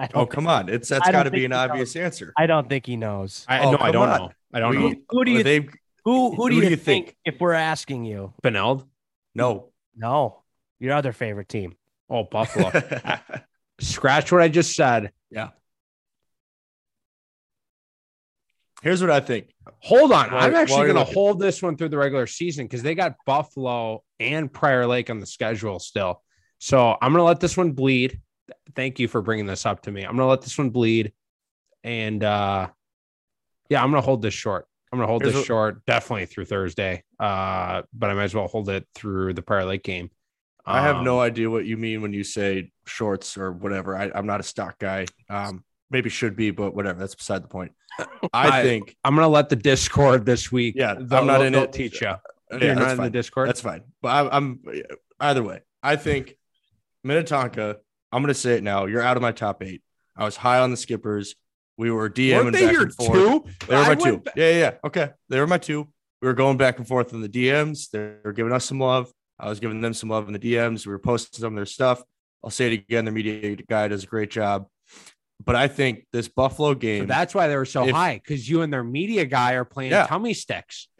I don't Oh, come on. It's that's got to be an he obvious answer. I don't think he knows. I Oh, no, I don't on. know. I don't We- know. Who do you they who who do who you, do you think, think? if we're asking you? Benilde? No. No, your other favorite team. Oh, Buffalo. Scratch what I just said. Yeah. Here's what I think. Hold on. While- I'm actually going to hold this one through the regular season because they got Buffalo and Prior Lake on the schedule still. So I'm going to let this one bleed. Thank you for bringing this up to me. I'm going to let this one bleed. And uh, yeah, I'm going to hold this short. I'm going to hold Here's this what- short definitely through Thursday. Uh, but I might as well hold it through the Prior Lake game. I have Um, no idea what you mean when you say shorts or whatever. I, I'm not a stock guy. Um, maybe should be, but whatever. That's beside the point. I, I- think I'm going to let the Discord this week. Yeah, I'm not in it. Teach you. yeah, You're not in the. Discord. That's fine. But I, I'm either way. I think Minnetonka. I'm going to say it now. You're out of my top eight. I was high on the skippers. We were DMing Weren't they your and forth. two? They were my went two. Yeah, yeah, yeah. Okay. They were my two. We were going back and forth in the DMs. They were giving us some love. I was giving them some love in the DMs. We were posting some of their stuff. I'll say it again. The media guy does a great job. But I think this Buffalo So game. that's why they were so If- high because you and their media guy are playing Yeah. tummy sticks.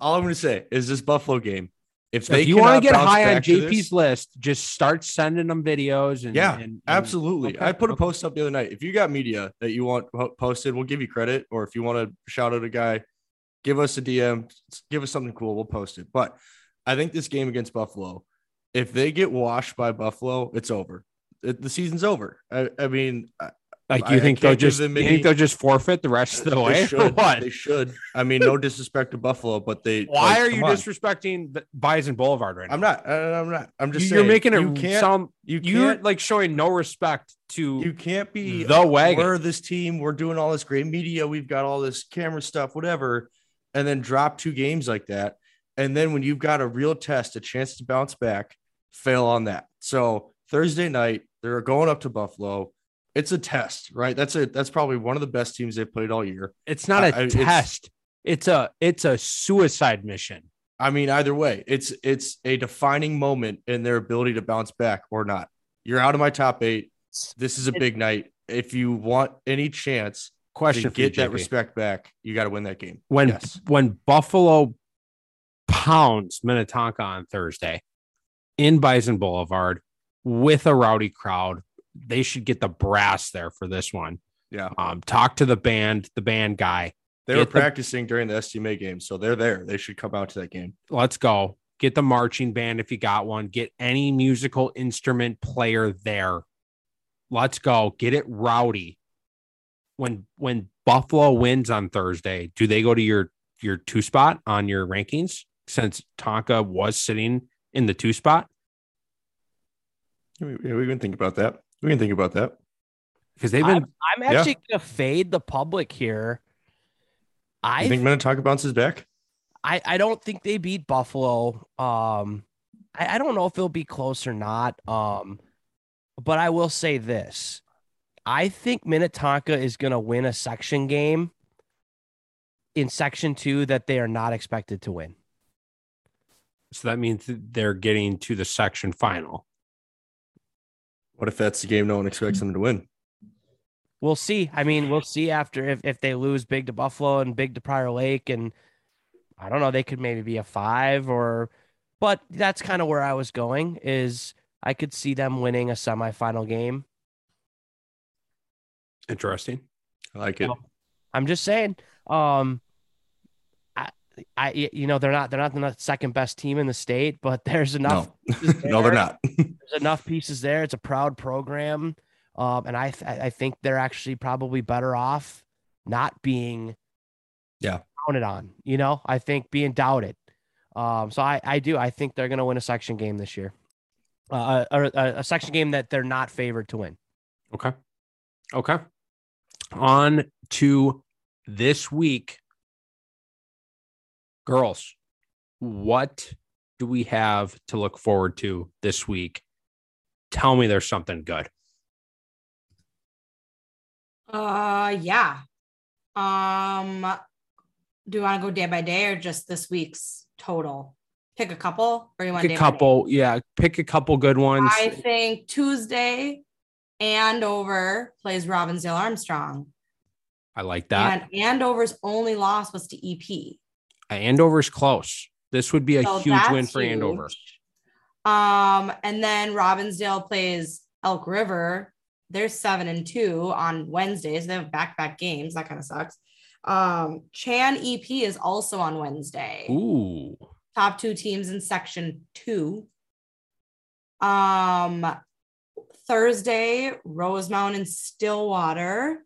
all I'm going to say is this Buffalo game. If they if you want to get high on JP's this- list, just start sending them videos. And Yeah, and- and- Absolutely. Okay, I put a okay. post up the other night. If you got media that you want posted, we'll give you credit. Or if you want to shout out a guy, give us a DM, give us something cool. We'll post it. But I think this game against Buffalo, if they get washed by Buffalo, it's over. It, the season's over. I, I mean, I- Like I- you I think they'll just you think they'll just forfeit the rest of the they way? or should. what? They should. I mean, no disrespect to Buffalo, but they. Why like, are you on. disrespecting the Bison Boulevard right now? I'm not. I- I'm not. I'm just. You- You're saying, making it You can't. sound you you're can't like showing no respect to you can't be the wagon. We're this team. We're doing all this great media. We've got all this camera stuff, whatever, and then drop two games like that. And then when you've got a real test, a chance to bounce back, fail on that. So Thursday night, they're going up to Buffalo. It's a test, right? That's a that's probably one of the best teams they've played all year. It's not a I- I- it's- test. It's a it's a suicide mission. I mean, either way, it's it's a defining moment in their ability to bounce back or not. You're out of my top eight. This is a big night. If you want any chance Question to get that JP. respect back, you got to win that game. when Yes. when Buffalo pounds Minnetonka on Thursday in Bison Boulevard with a rowdy crowd, they should get the brass there for this one. Yeah. Um, talk to the band, the band guy. They were Get the- practicing during the STMA game, so they're there. They should come out to that game. Let's go. Get the marching band if you got one. Get any musical instrument player there. Let's go. Get it rowdy. When when Buffalo wins on Thursday, do they go to your your two spot on your rankings since Tonka was sitting in the two spot? We, we can think about that. We can think about that. Because they've been I'm actually gonna fade the public here. I You think Minnetonka bounces back? I, I don't think they beat Buffalo. Um, I, I don't know if it'll be close or not. Um, but I will say this: I think Minnetonka is going to win a section game in section two that they are not expected to win. So that means they're getting to the section final. What if that's the game no one expects them to win? We'll see. I mean, we'll see after if, if they lose big to Buffalo and big to Prior Lake. And I don't know, they could maybe be a five or, but that's kind of where I was going is I could see them winning a semifinal game. Interesting. I like it. No. I'm just saying. Um, I, I, you know, they're not they're not the second best team in the state, but there's enough. No, no, they're not. There's enough pieces there. It's a proud program, um, and I th- I think they're actually probably better off not being, Yeah. counted on. You know, I think being doubted. Um, so I I do I think they're gonna win a section game this year, uh, or a, a section game that they're not favored to win. Okay. Okay. On to this week. Girls, what do we have to look forward to this week? Tell me there's something good. Uh, yeah. Um, do you want to go day by day or just this week's total? Pick a couple, or you want Pick a couple, yeah, pick a couple good ones. I think Tuesday, Andover plays Robbinsdale Armstrong, I like that. and Andover's only loss was to EP. Andover's close. This would be a So huge win for Andover. huge. Um, and then Robbinsdale plays Elk River. They're seven and two on Wednesdays. They have back-to-back games. That kind of sucks. Um, Chan EP is also on Wednesday. Ooh. Top two teams in section two. Um, Thursday, Rosemount and Stillwater.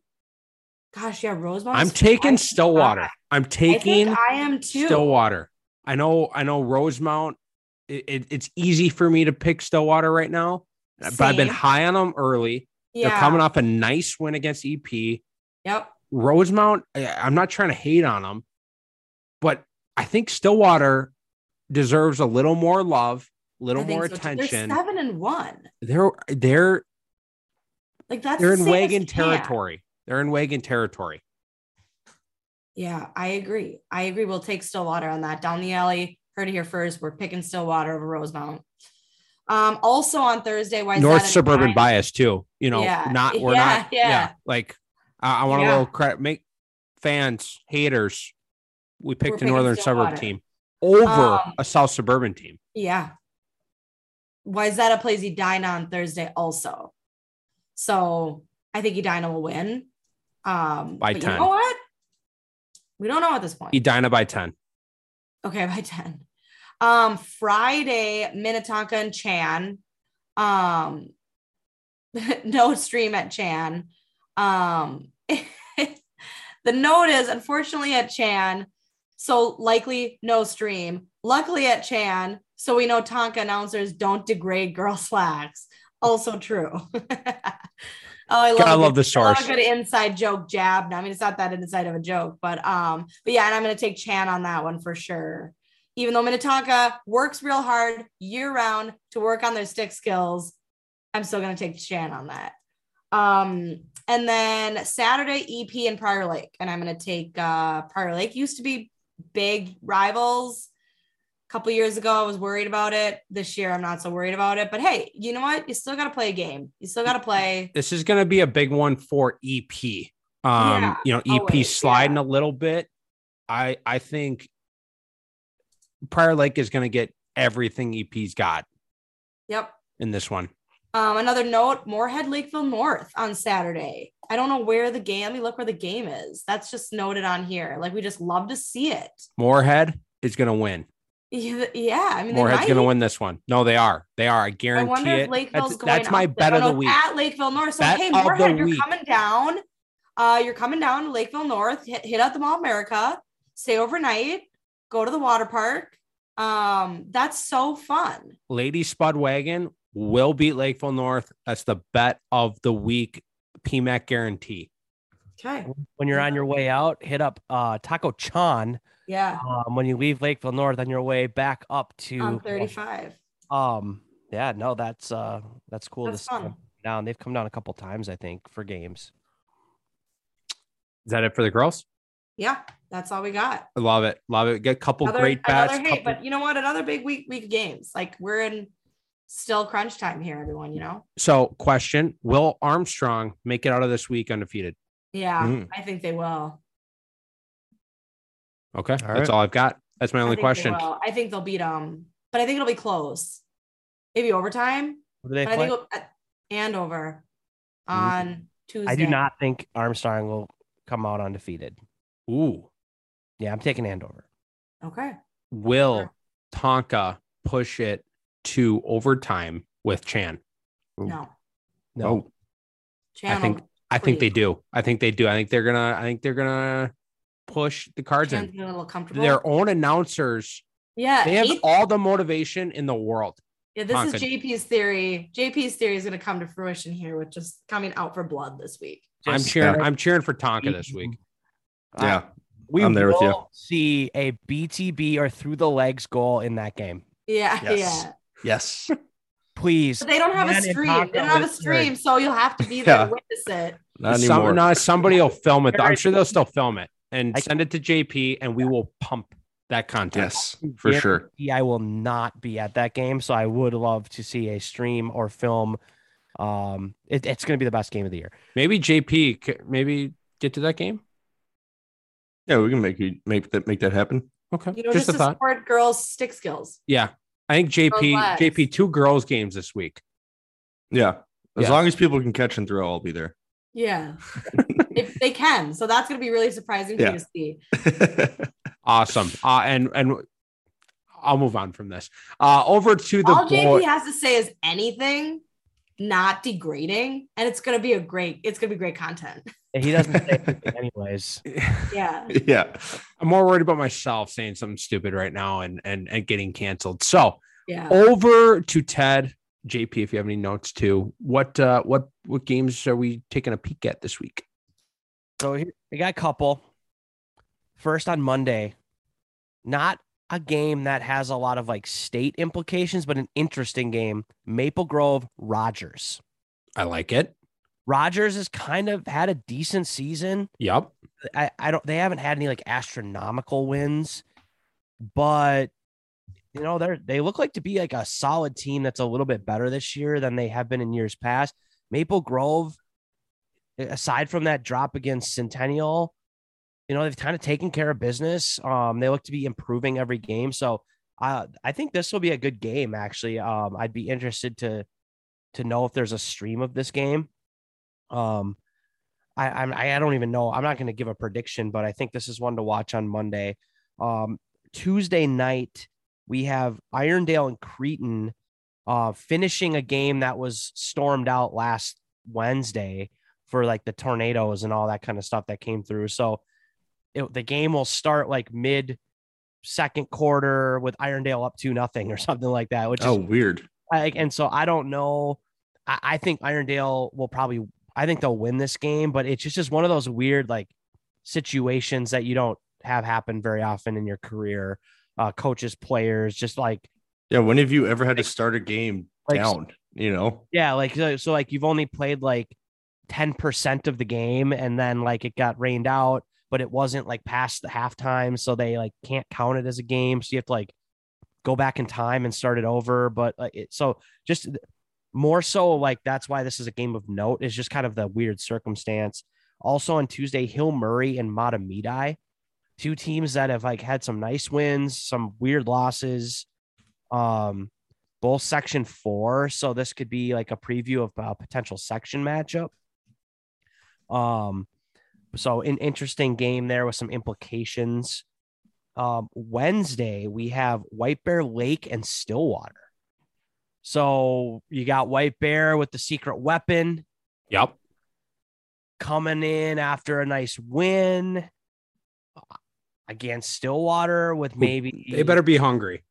Gosh, yeah, Rosemount. I'm taking Stillwater. I'm I taking think I am too. Stillwater. I know, I know Rosemount. It, it- it's easy for me to pick Stillwater right now, but I've been high on them early. Yeah. They're coming off a nice win against EP. Yep. Rosemount, I- I'm not trying to hate on them, but I think Stillwater deserves a little more love, a little more so, attention. They're seven and one. They're they're Like that's they're the in same wagon territory. They're in wagon territory. Yeah, I agree. I agree. We'll take Stillwater on that. Down the alley. Heard it here first. We're picking Stillwater over Rosemount. Um, also on Thursday, why North suburban bias too. You know, Yeah. not we're Yeah, not. Yeah, yeah. like I, I want a little credit. Make fans haters. We picked a picking northern suburb team over Um, a south suburban team. Yeah. Wayzata plays Edina on Thursday also. So I think Edina will win. Um, By but 10. You know what? We don't know at this point. Edina by ten. Okay, by 10. Um, Friday, Minnetonka and Chan. Um, no stream at Chan. Um, the note is unfortunately at Chan, so likely no stream. Luckily at Chan, so we know Tonka announcers don't degrade girl slacks. Also true. Oh, I love, Gotta a love the I love a good inside joke jab. I mean, it's not that inside of a joke, but um, but yeah, and I'm gonna take Chan on that one for sure. Even though Minnetonka works real hard year round to work on their stick skills, I'm still gonna take Chan on that. Um, and then Saturday EP and Prior Lake, and I'm gonna take uh Prior Lake. Used to be big rivals. Couple years ago, I was worried about it. This year, I'm not so worried about it. But hey, you know what? You still got to play a game. You still got to play. This is going to be a big one for EP. Um, Yeah, you know, EP always, sliding yeah. a little bit. I I think Prior Lake is going to get everything EP's got Yep. in this one. Um, another note: Moorhead Lakeville North on Saturday. I don't know where the game. Let me look where the game is. That's just noted on here. Like we just love to see it. Moorhead is going to win. Yeah, yeah. I mean, they Moorhead's going to win this one. No, they are. They are. I I guarantee wonder it. if Lakeville's That's, going. that's my up bet of the no, week. at Lakeville North. So Bet hey, of Moorhead, you're week. coming down. Uh, you're coming down to Lakeville North. Hit, hit out the Mall America. Stay overnight. Go to the water park. Um, that's so fun. Lady Spud Wagon will beat Lakeville North. That's the bet of the week. PMAC guarantee. Okay. When you're on your way out, hit up uh, Taco Chan. Yeah. Um, when you leave Lakeville North on your way back up to On 35. Um, yeah, no, that's uh, that's cool That's to see them fun. down. They've come down a couple times, I think, for games. Is that it for the girls? Yeah. That's all we got. I love it. Love it. Get a couple Another, great bats. another hate, couple- but you know what? Another big week week of games. Like we're in still crunch time here, everyone. You know. So, question: Will Armstrong make it out of this week undefeated? Yeah, Mm. I think they will. Okay, that's right. all I've got. That's my only think question. I think they'll beat them, but I think it'll be close. Maybe overtime. Who do they But I play? think it'll, uh, Andover on Tuesday. I do not think Armstrong will come out undefeated. Ooh, Yeah, I'm taking Andover. Okay. will Tonka push it to overtime with Chan? No. No, Oh, Channel. think- I think they do. I think they do. I think they're gonna. I think they're gonna push the cards in. a little comfortable. Their own announcers. yeah. They have eighth- all the motivation in the world. yeah. This is JP's theory. JP's theory is going to come to fruition here with just coming out for blood this week. I'm Just- cheering. I'm cheering for Tonka this mm-hmm. week. yeah. we I'm there with you. will See a BTB or through the legs goal in that game. Yeah. Yes. Yeah. Yes. Please. But they don't have a Man, and stream. They don't have a with stream, so you'll have to be there Yeah. to witness it. Not Some- anymore. no, somebody will film it. I'm sure they'll still film it and I- send it to JP, and we will pump that content. yes, for sure. I will not be at that game, so I would love to see a stream or film. Um, it- it's going to be the best game of the year. Maybe JP, maybe get to that game. Yeah, we can make you make that make that happen. Okay, You know, just just, a to thought. support girls' stick skills. Yeah, I think JP, JP, two girls games this week. Yeah. As Yeah. long as people can catch and throw, I'll be there. Yeah. if they can. So that's going to be really surprising Yeah. to see. Awesome. Uh, and and I'll move on from this. Uh, over to the All boy. JP has to say is anything not degrading, and it's going to be a great, it's going to be great content. He doesn't say anything anyways. Yeah. yeah. I'm more worried about myself saying something stupid right now and and and getting canceled. So Yeah. over to Ted. JP, if you have any notes too, what uh what what games are we taking a peek at this week? So here, we got a couple. First on Monday, not a game that has a lot of like state implications, but an interesting game. Maple Grove Rogers. I like it. Rogers has kind of had a decent season. Yep. I, I don't they haven't had any like astronomical wins, but you know, they're they look like to be like a solid team that's a little bit better this year than they have been in years past. Maple Grove, aside from that drop against Centennial, you know, they've kind of taken care of business. Um, they look to be improving every game. So uh, I think this will be a good game, actually. Um, I'd be interested to to know if there's a stream of this game. Um, I I'm, I don't even know. I'm not going to give a prediction, but I think this is one to watch on Monday. Um, Tuesday night we have Irondale and Cretin uh, finishing a game that was stormed out last Wednesday for like the tornadoes and all that kind of stuff that came through. So it, the game will start like mid second quarter with Irondale up to nothing or something like that, which Oh, is weird. like, and so I don't know. I, I think Irondale will probably. I think they'll win this game, but it's just, just one of those weird like situations that you don't have happen very often in your career. Uh, coaches, players, just like Yeah. When have you ever had to start a game Like- down? You know? yeah, like so, so like you've only played like ten percent of the game, and then like it got rained out, but it wasn't like past the halftime, so they like can't count it as a game. So you have to like go back in time and start it over. But like it, so just more so like that's why this is a game of note is just kind of the weird circumstance. Also on Tuesday, Hill Murray and Mahtomedi, two teams that have like had some nice wins, some weird losses. Um, both section four, so this could be like a preview of a potential section matchup. Um, so an interesting game there with some implications. Um, Wednesday we have White Bear Lake and Stillwater. So you got White Bear with the secret weapon Yep. coming in after a nice win against Stillwater with maybe They better be hungry.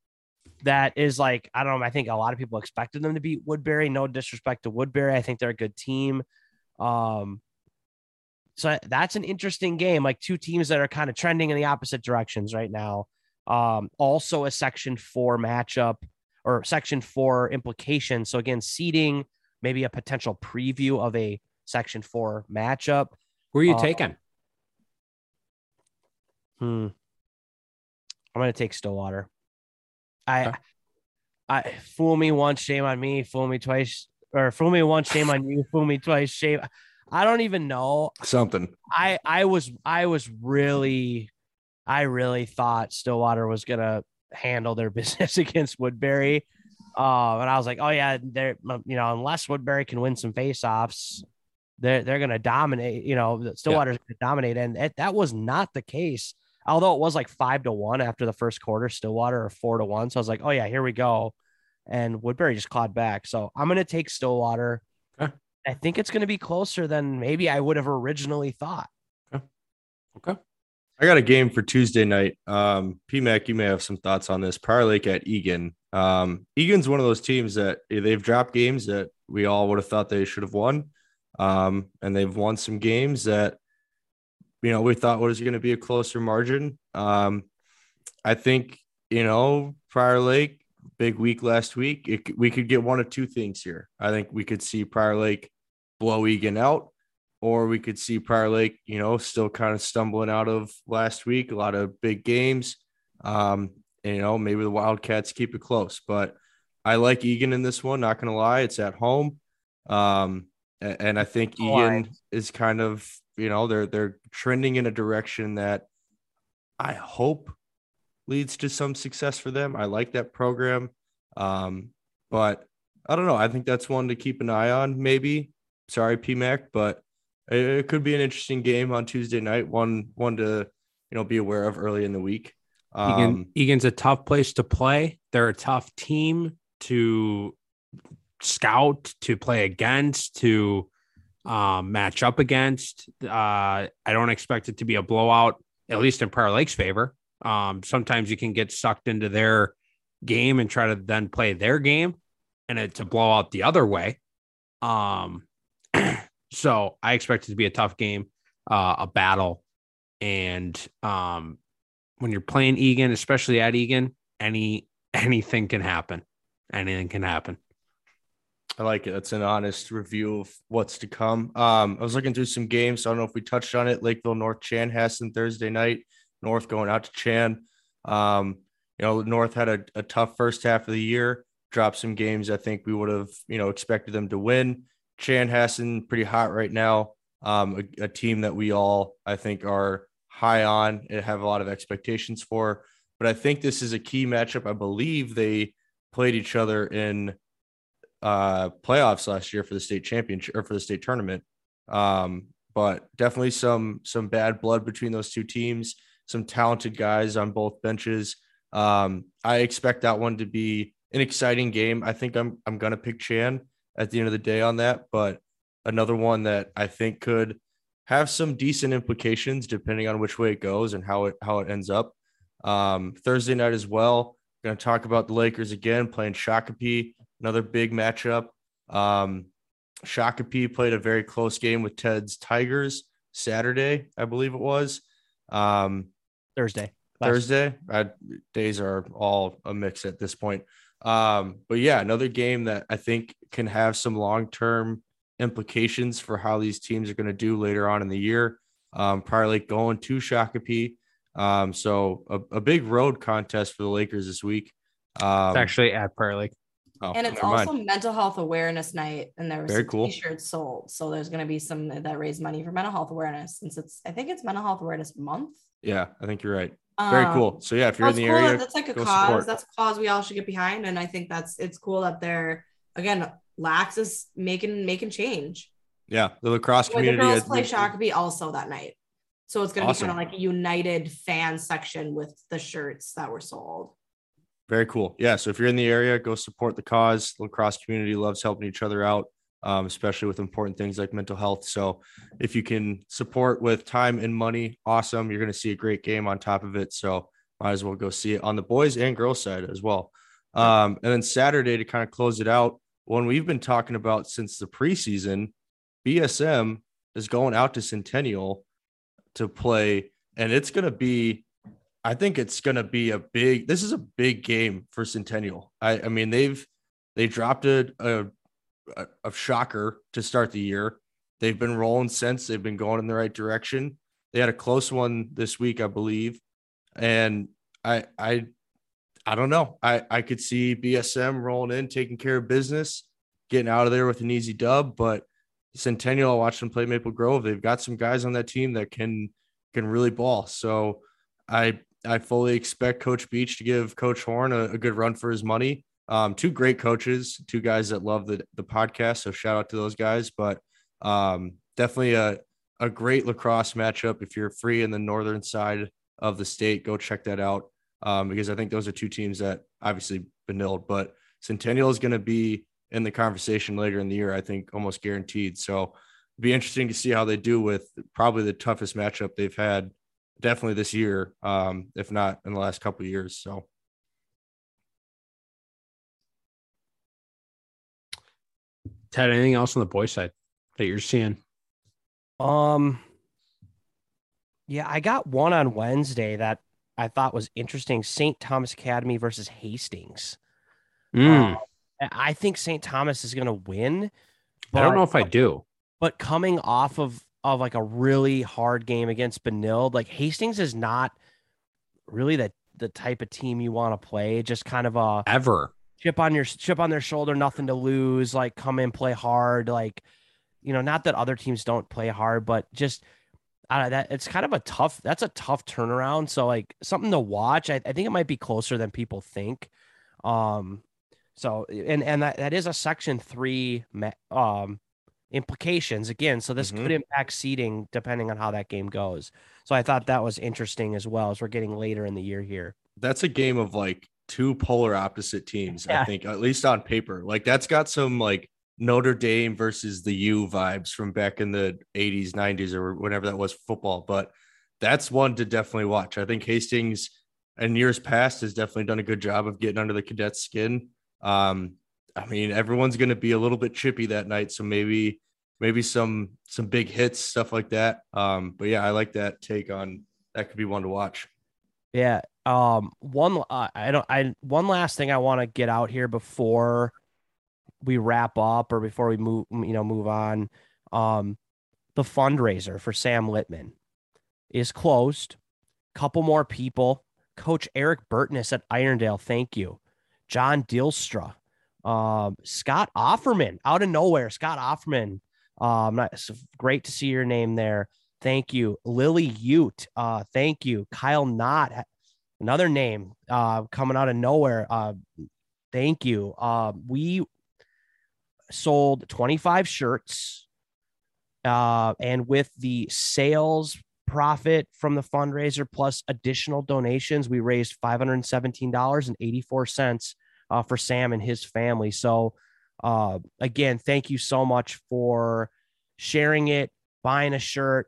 that is like I don't know. I think a lot of people expected them to beat Woodbury. No disrespect to Woodbury, I think they're a good team. Um, so that's an interesting game. Like two teams that are kind of trending in the opposite directions right now. Um, also a Section Four matchup or Section Four implication. So again, seeding maybe a potential preview of a Section Four matchup. Who are you Uh, taking? Hmm. I'm gonna take Stillwater. I, Okay. I fool me once, shame on me. Fool me twice, or fool me once, shame on you. Fool me twice, shame. I don't even know. Something. I I was I was really, I really thought Stillwater was gonna handle their business against Woodbury. Uh, and I was like, oh yeah, they're you know unless Woodbury can win some faceoffs, they're they're gonna dominate. You know, Stillwater's gonna dominate, and it, that was not the case. Although it was like five to one after the first quarter, Stillwater or four to one. So I was like, oh yeah, here we go. And Woodbury just clawed back. So I'm gonna take Stillwater. Okay. I think it's gonna be closer than maybe I would have originally thought. Okay. Okay. I got a game for Tuesday night. Um, PMAC, you may have some thoughts on this. Prior Lake at Eagan. Um, Eagan's one of those teams that they've dropped games that we all would have thought they should have won. Um, and they've won some games that, you know, we thought was going to be a closer margin. Um, I think, you know, Prior Lake, big week last week. It, we could get one of two things here. I think we could see Prior Lake blow Eagan out or we could see Prior Lake, you know, still kind of stumbling out of last week, a lot of big games. Um, and, you know, maybe the Wildcats keep it close, but I like Eagan in this one, not gonna lie. It's at home. Um, and, I think Eagan is kind of, you know, they're they're trending in a direction that I hope leads to some success for them. I like that program. Um, but I don't know. I think that's one to keep an eye on, maybe. Sorry, PMAC, but it, it could be an interesting game on Tuesday night. One one to you know be aware of early in the week. Eagan, Um, Eagan's a tough place to play. They're a tough team to scout, to play against, to um, match up against. Uh, I don't expect it to be a blowout, at least in Prior Lake's favor. Um, sometimes you can get sucked into their game and try to then play their game, and it's a blowout the other way. Um, so I expect it to be a tough game, uh, a battle, and um, when you're playing Eagan, especially at Eagan, any anything can happen. Anything can happen. I like it. That's an honest review of what's to come. Um, I was looking through some games. I don't know if we touched on it. Lakeville North Chanhassen Thursday night. North going out to Chan. Um, you know, North had a, a tough first half of the year. Dropped some games. I think we would have, you know, expected them to win. Chanhassen pretty hot right now. Um, a, a team that we all, I think, are high on and have a lot of expectations for. But I think this is a key matchup. I believe they played each other in uh playoffs last year for the state championship or for the state tournament. Um, but definitely some some bad blood between those two teams, some talented guys on both benches. Um, I expect that one to be an exciting game. I think I'm I'm gonna pick Chan at the end of the day on that, but another one that I think could have some decent implications depending on which way it goes and how it how it ends up. Um, Thursday night as well. Going to talk about the Lakers again playing Shakopee, another big matchup. Um, Shakopee played a very close game with Ted's Tigers Saturday, I believe it was. Um, Thursday. Thursday. I, days are all a mix at this point. Um, but yeah, another game that I think can have some long term implications for how these teams are going to do later on in the year. Um, Prior Lake going to Shakopee. Um, so a, a big road contest for the Lakers this week. Um, It's actually at Prior Lake. Oh, and it's never mind. also mental health awareness night and there was Very cool. t-shirts sold so there's going to be some that raise money for mental health awareness since it's i think it's mental health awareness month yeah, I think you're right. Very Um, cool. So yeah, if you're in the cool. area, that's like a cause support. that's a cause we all should get behind and i think that's it's cool that they're again lax is making making change yeah, the lacrosse Well, the girls play Shakopee also that night so it's going to Awesome. be kind of like a united fan section with the shirts that were sold Very cool. Yeah. So if you're in the area, go support the cause. The lacrosse community loves helping each other out, um, especially with important things like mental health. So if you can support with time and money, awesome. You're going to see a great game on top of it. So might as well go see it on the boys and girls side as well. Um, and then Saturday to kind of close it out, one we've been talking about since the preseason, BSM is going out to Centennial to play, and it's going to be I think it's going to be a big. This is a big game for Centennial. I, I mean, they've they dropped a, a a shocker to start the year. They've been rolling since. They've been going in the right direction. They had a close one this week, I believe, And I I I don't know. I I could see BSM rolling in, taking care of business, getting out of there with an easy dub. But Centennial, I watched them play Maple Grove. They've got some guys on that team that can can really ball. So I I fully expect Coach Beach to give Coach Horn a, a good run for his money. Um, two great coaches, two guys that love the the podcast. So shout out to those guys. But um, definitely a a great lacrosse matchup. If you're free in the northern side of the state, go check that out um, because I think those are two teams that obviously Benilde, but Centennial is going to be in the conversation later in the year. I think almost guaranteed. So be interesting to see how they do with probably the toughest matchup they've had definitely this year, um, if not in the last couple of years. So. Ted, anything else on the boy side that you're seeing? Um, yeah, I got one on Wednesday that I thought was interesting. St. Thomas Academy versus Hastings. Mm. Uh, I think St. Thomas is going to win. I don't know if I do. But coming off of of like a really hard game against Benilde, like Hastings is not really the the type of team you want to play. Just kind of a ever chip on your chip on their shoulder, nothing to lose. Like come in, play hard. Like you know, not that other teams don't play hard, but just uh, that it's kind of a tough. That's a tough turnaround. So like something to watch. I, I think it might be closer than people think. Um, so and and that, that is a section three um implications again. So this mm-hmm. could impact seeding depending on how that game goes. So I thought that was interesting as well as we're getting later in the year here. That's a game of like two polar opposite teams, yeah. I think, at least on paper. Like that's got some like Notre Dame versus the U vibes from back in the 80s, 90s, or whenever that was football. But that's one to definitely watch. I think Hastings in years past has definitely done a good job of getting under the cadets' skin. Um, I mean, everyone's going to be a little bit chippy that night, so maybe maybe some some big hits, stuff like that. Um, but yeah, I like that take on that. Could be one to watch. Yeah. Um. One. Uh, I don't. I one last thing I want to get out here before we wrap up or before we move. You know, move on. Um, the fundraiser for Sam Littman is closed. Couple more people. Coach Eric Burtness at Irondale. Thank you. John Dilstra, um, Scott Offerman out of nowhere. Scott Offerman, um, not, great to see your name there. Thank you, Lily Ute. Uh, thank you, Kyle Knott. Another name uh, coming out of nowhere. Uh, thank you. Uh, we sold 25 shirts, uh, and with the sales profit from the fundraiser plus additional donations, we raised $517.84 uh, for Sam and his family. So, uh, again, thank you so much for sharing it, buying a shirt,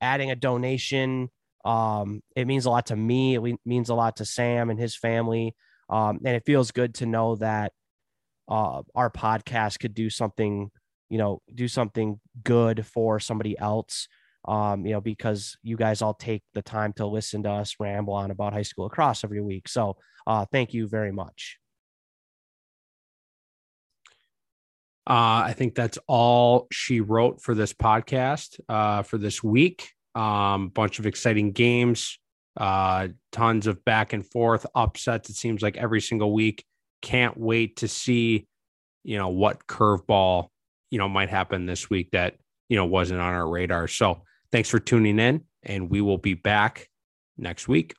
adding a donation. Um, it means a lot to me. It means a lot to Sam and his family. Um, and it feels good to know that uh, our podcast could do something, you know, do something good for somebody else. Um, you know, because you guys all take the time to listen to us ramble on about high school lacrosse every week. So, uh, thank you very much. Uh, I think that's all she wrote for this podcast uh, for this week. Um, bunch of exciting games, uh, tons of back and forth upsets. It seems like every single week. Can't wait to see, you know, what curveball you know might happen this week that you know wasn't on our radar. So thanks for tuning in, and we will be back next week.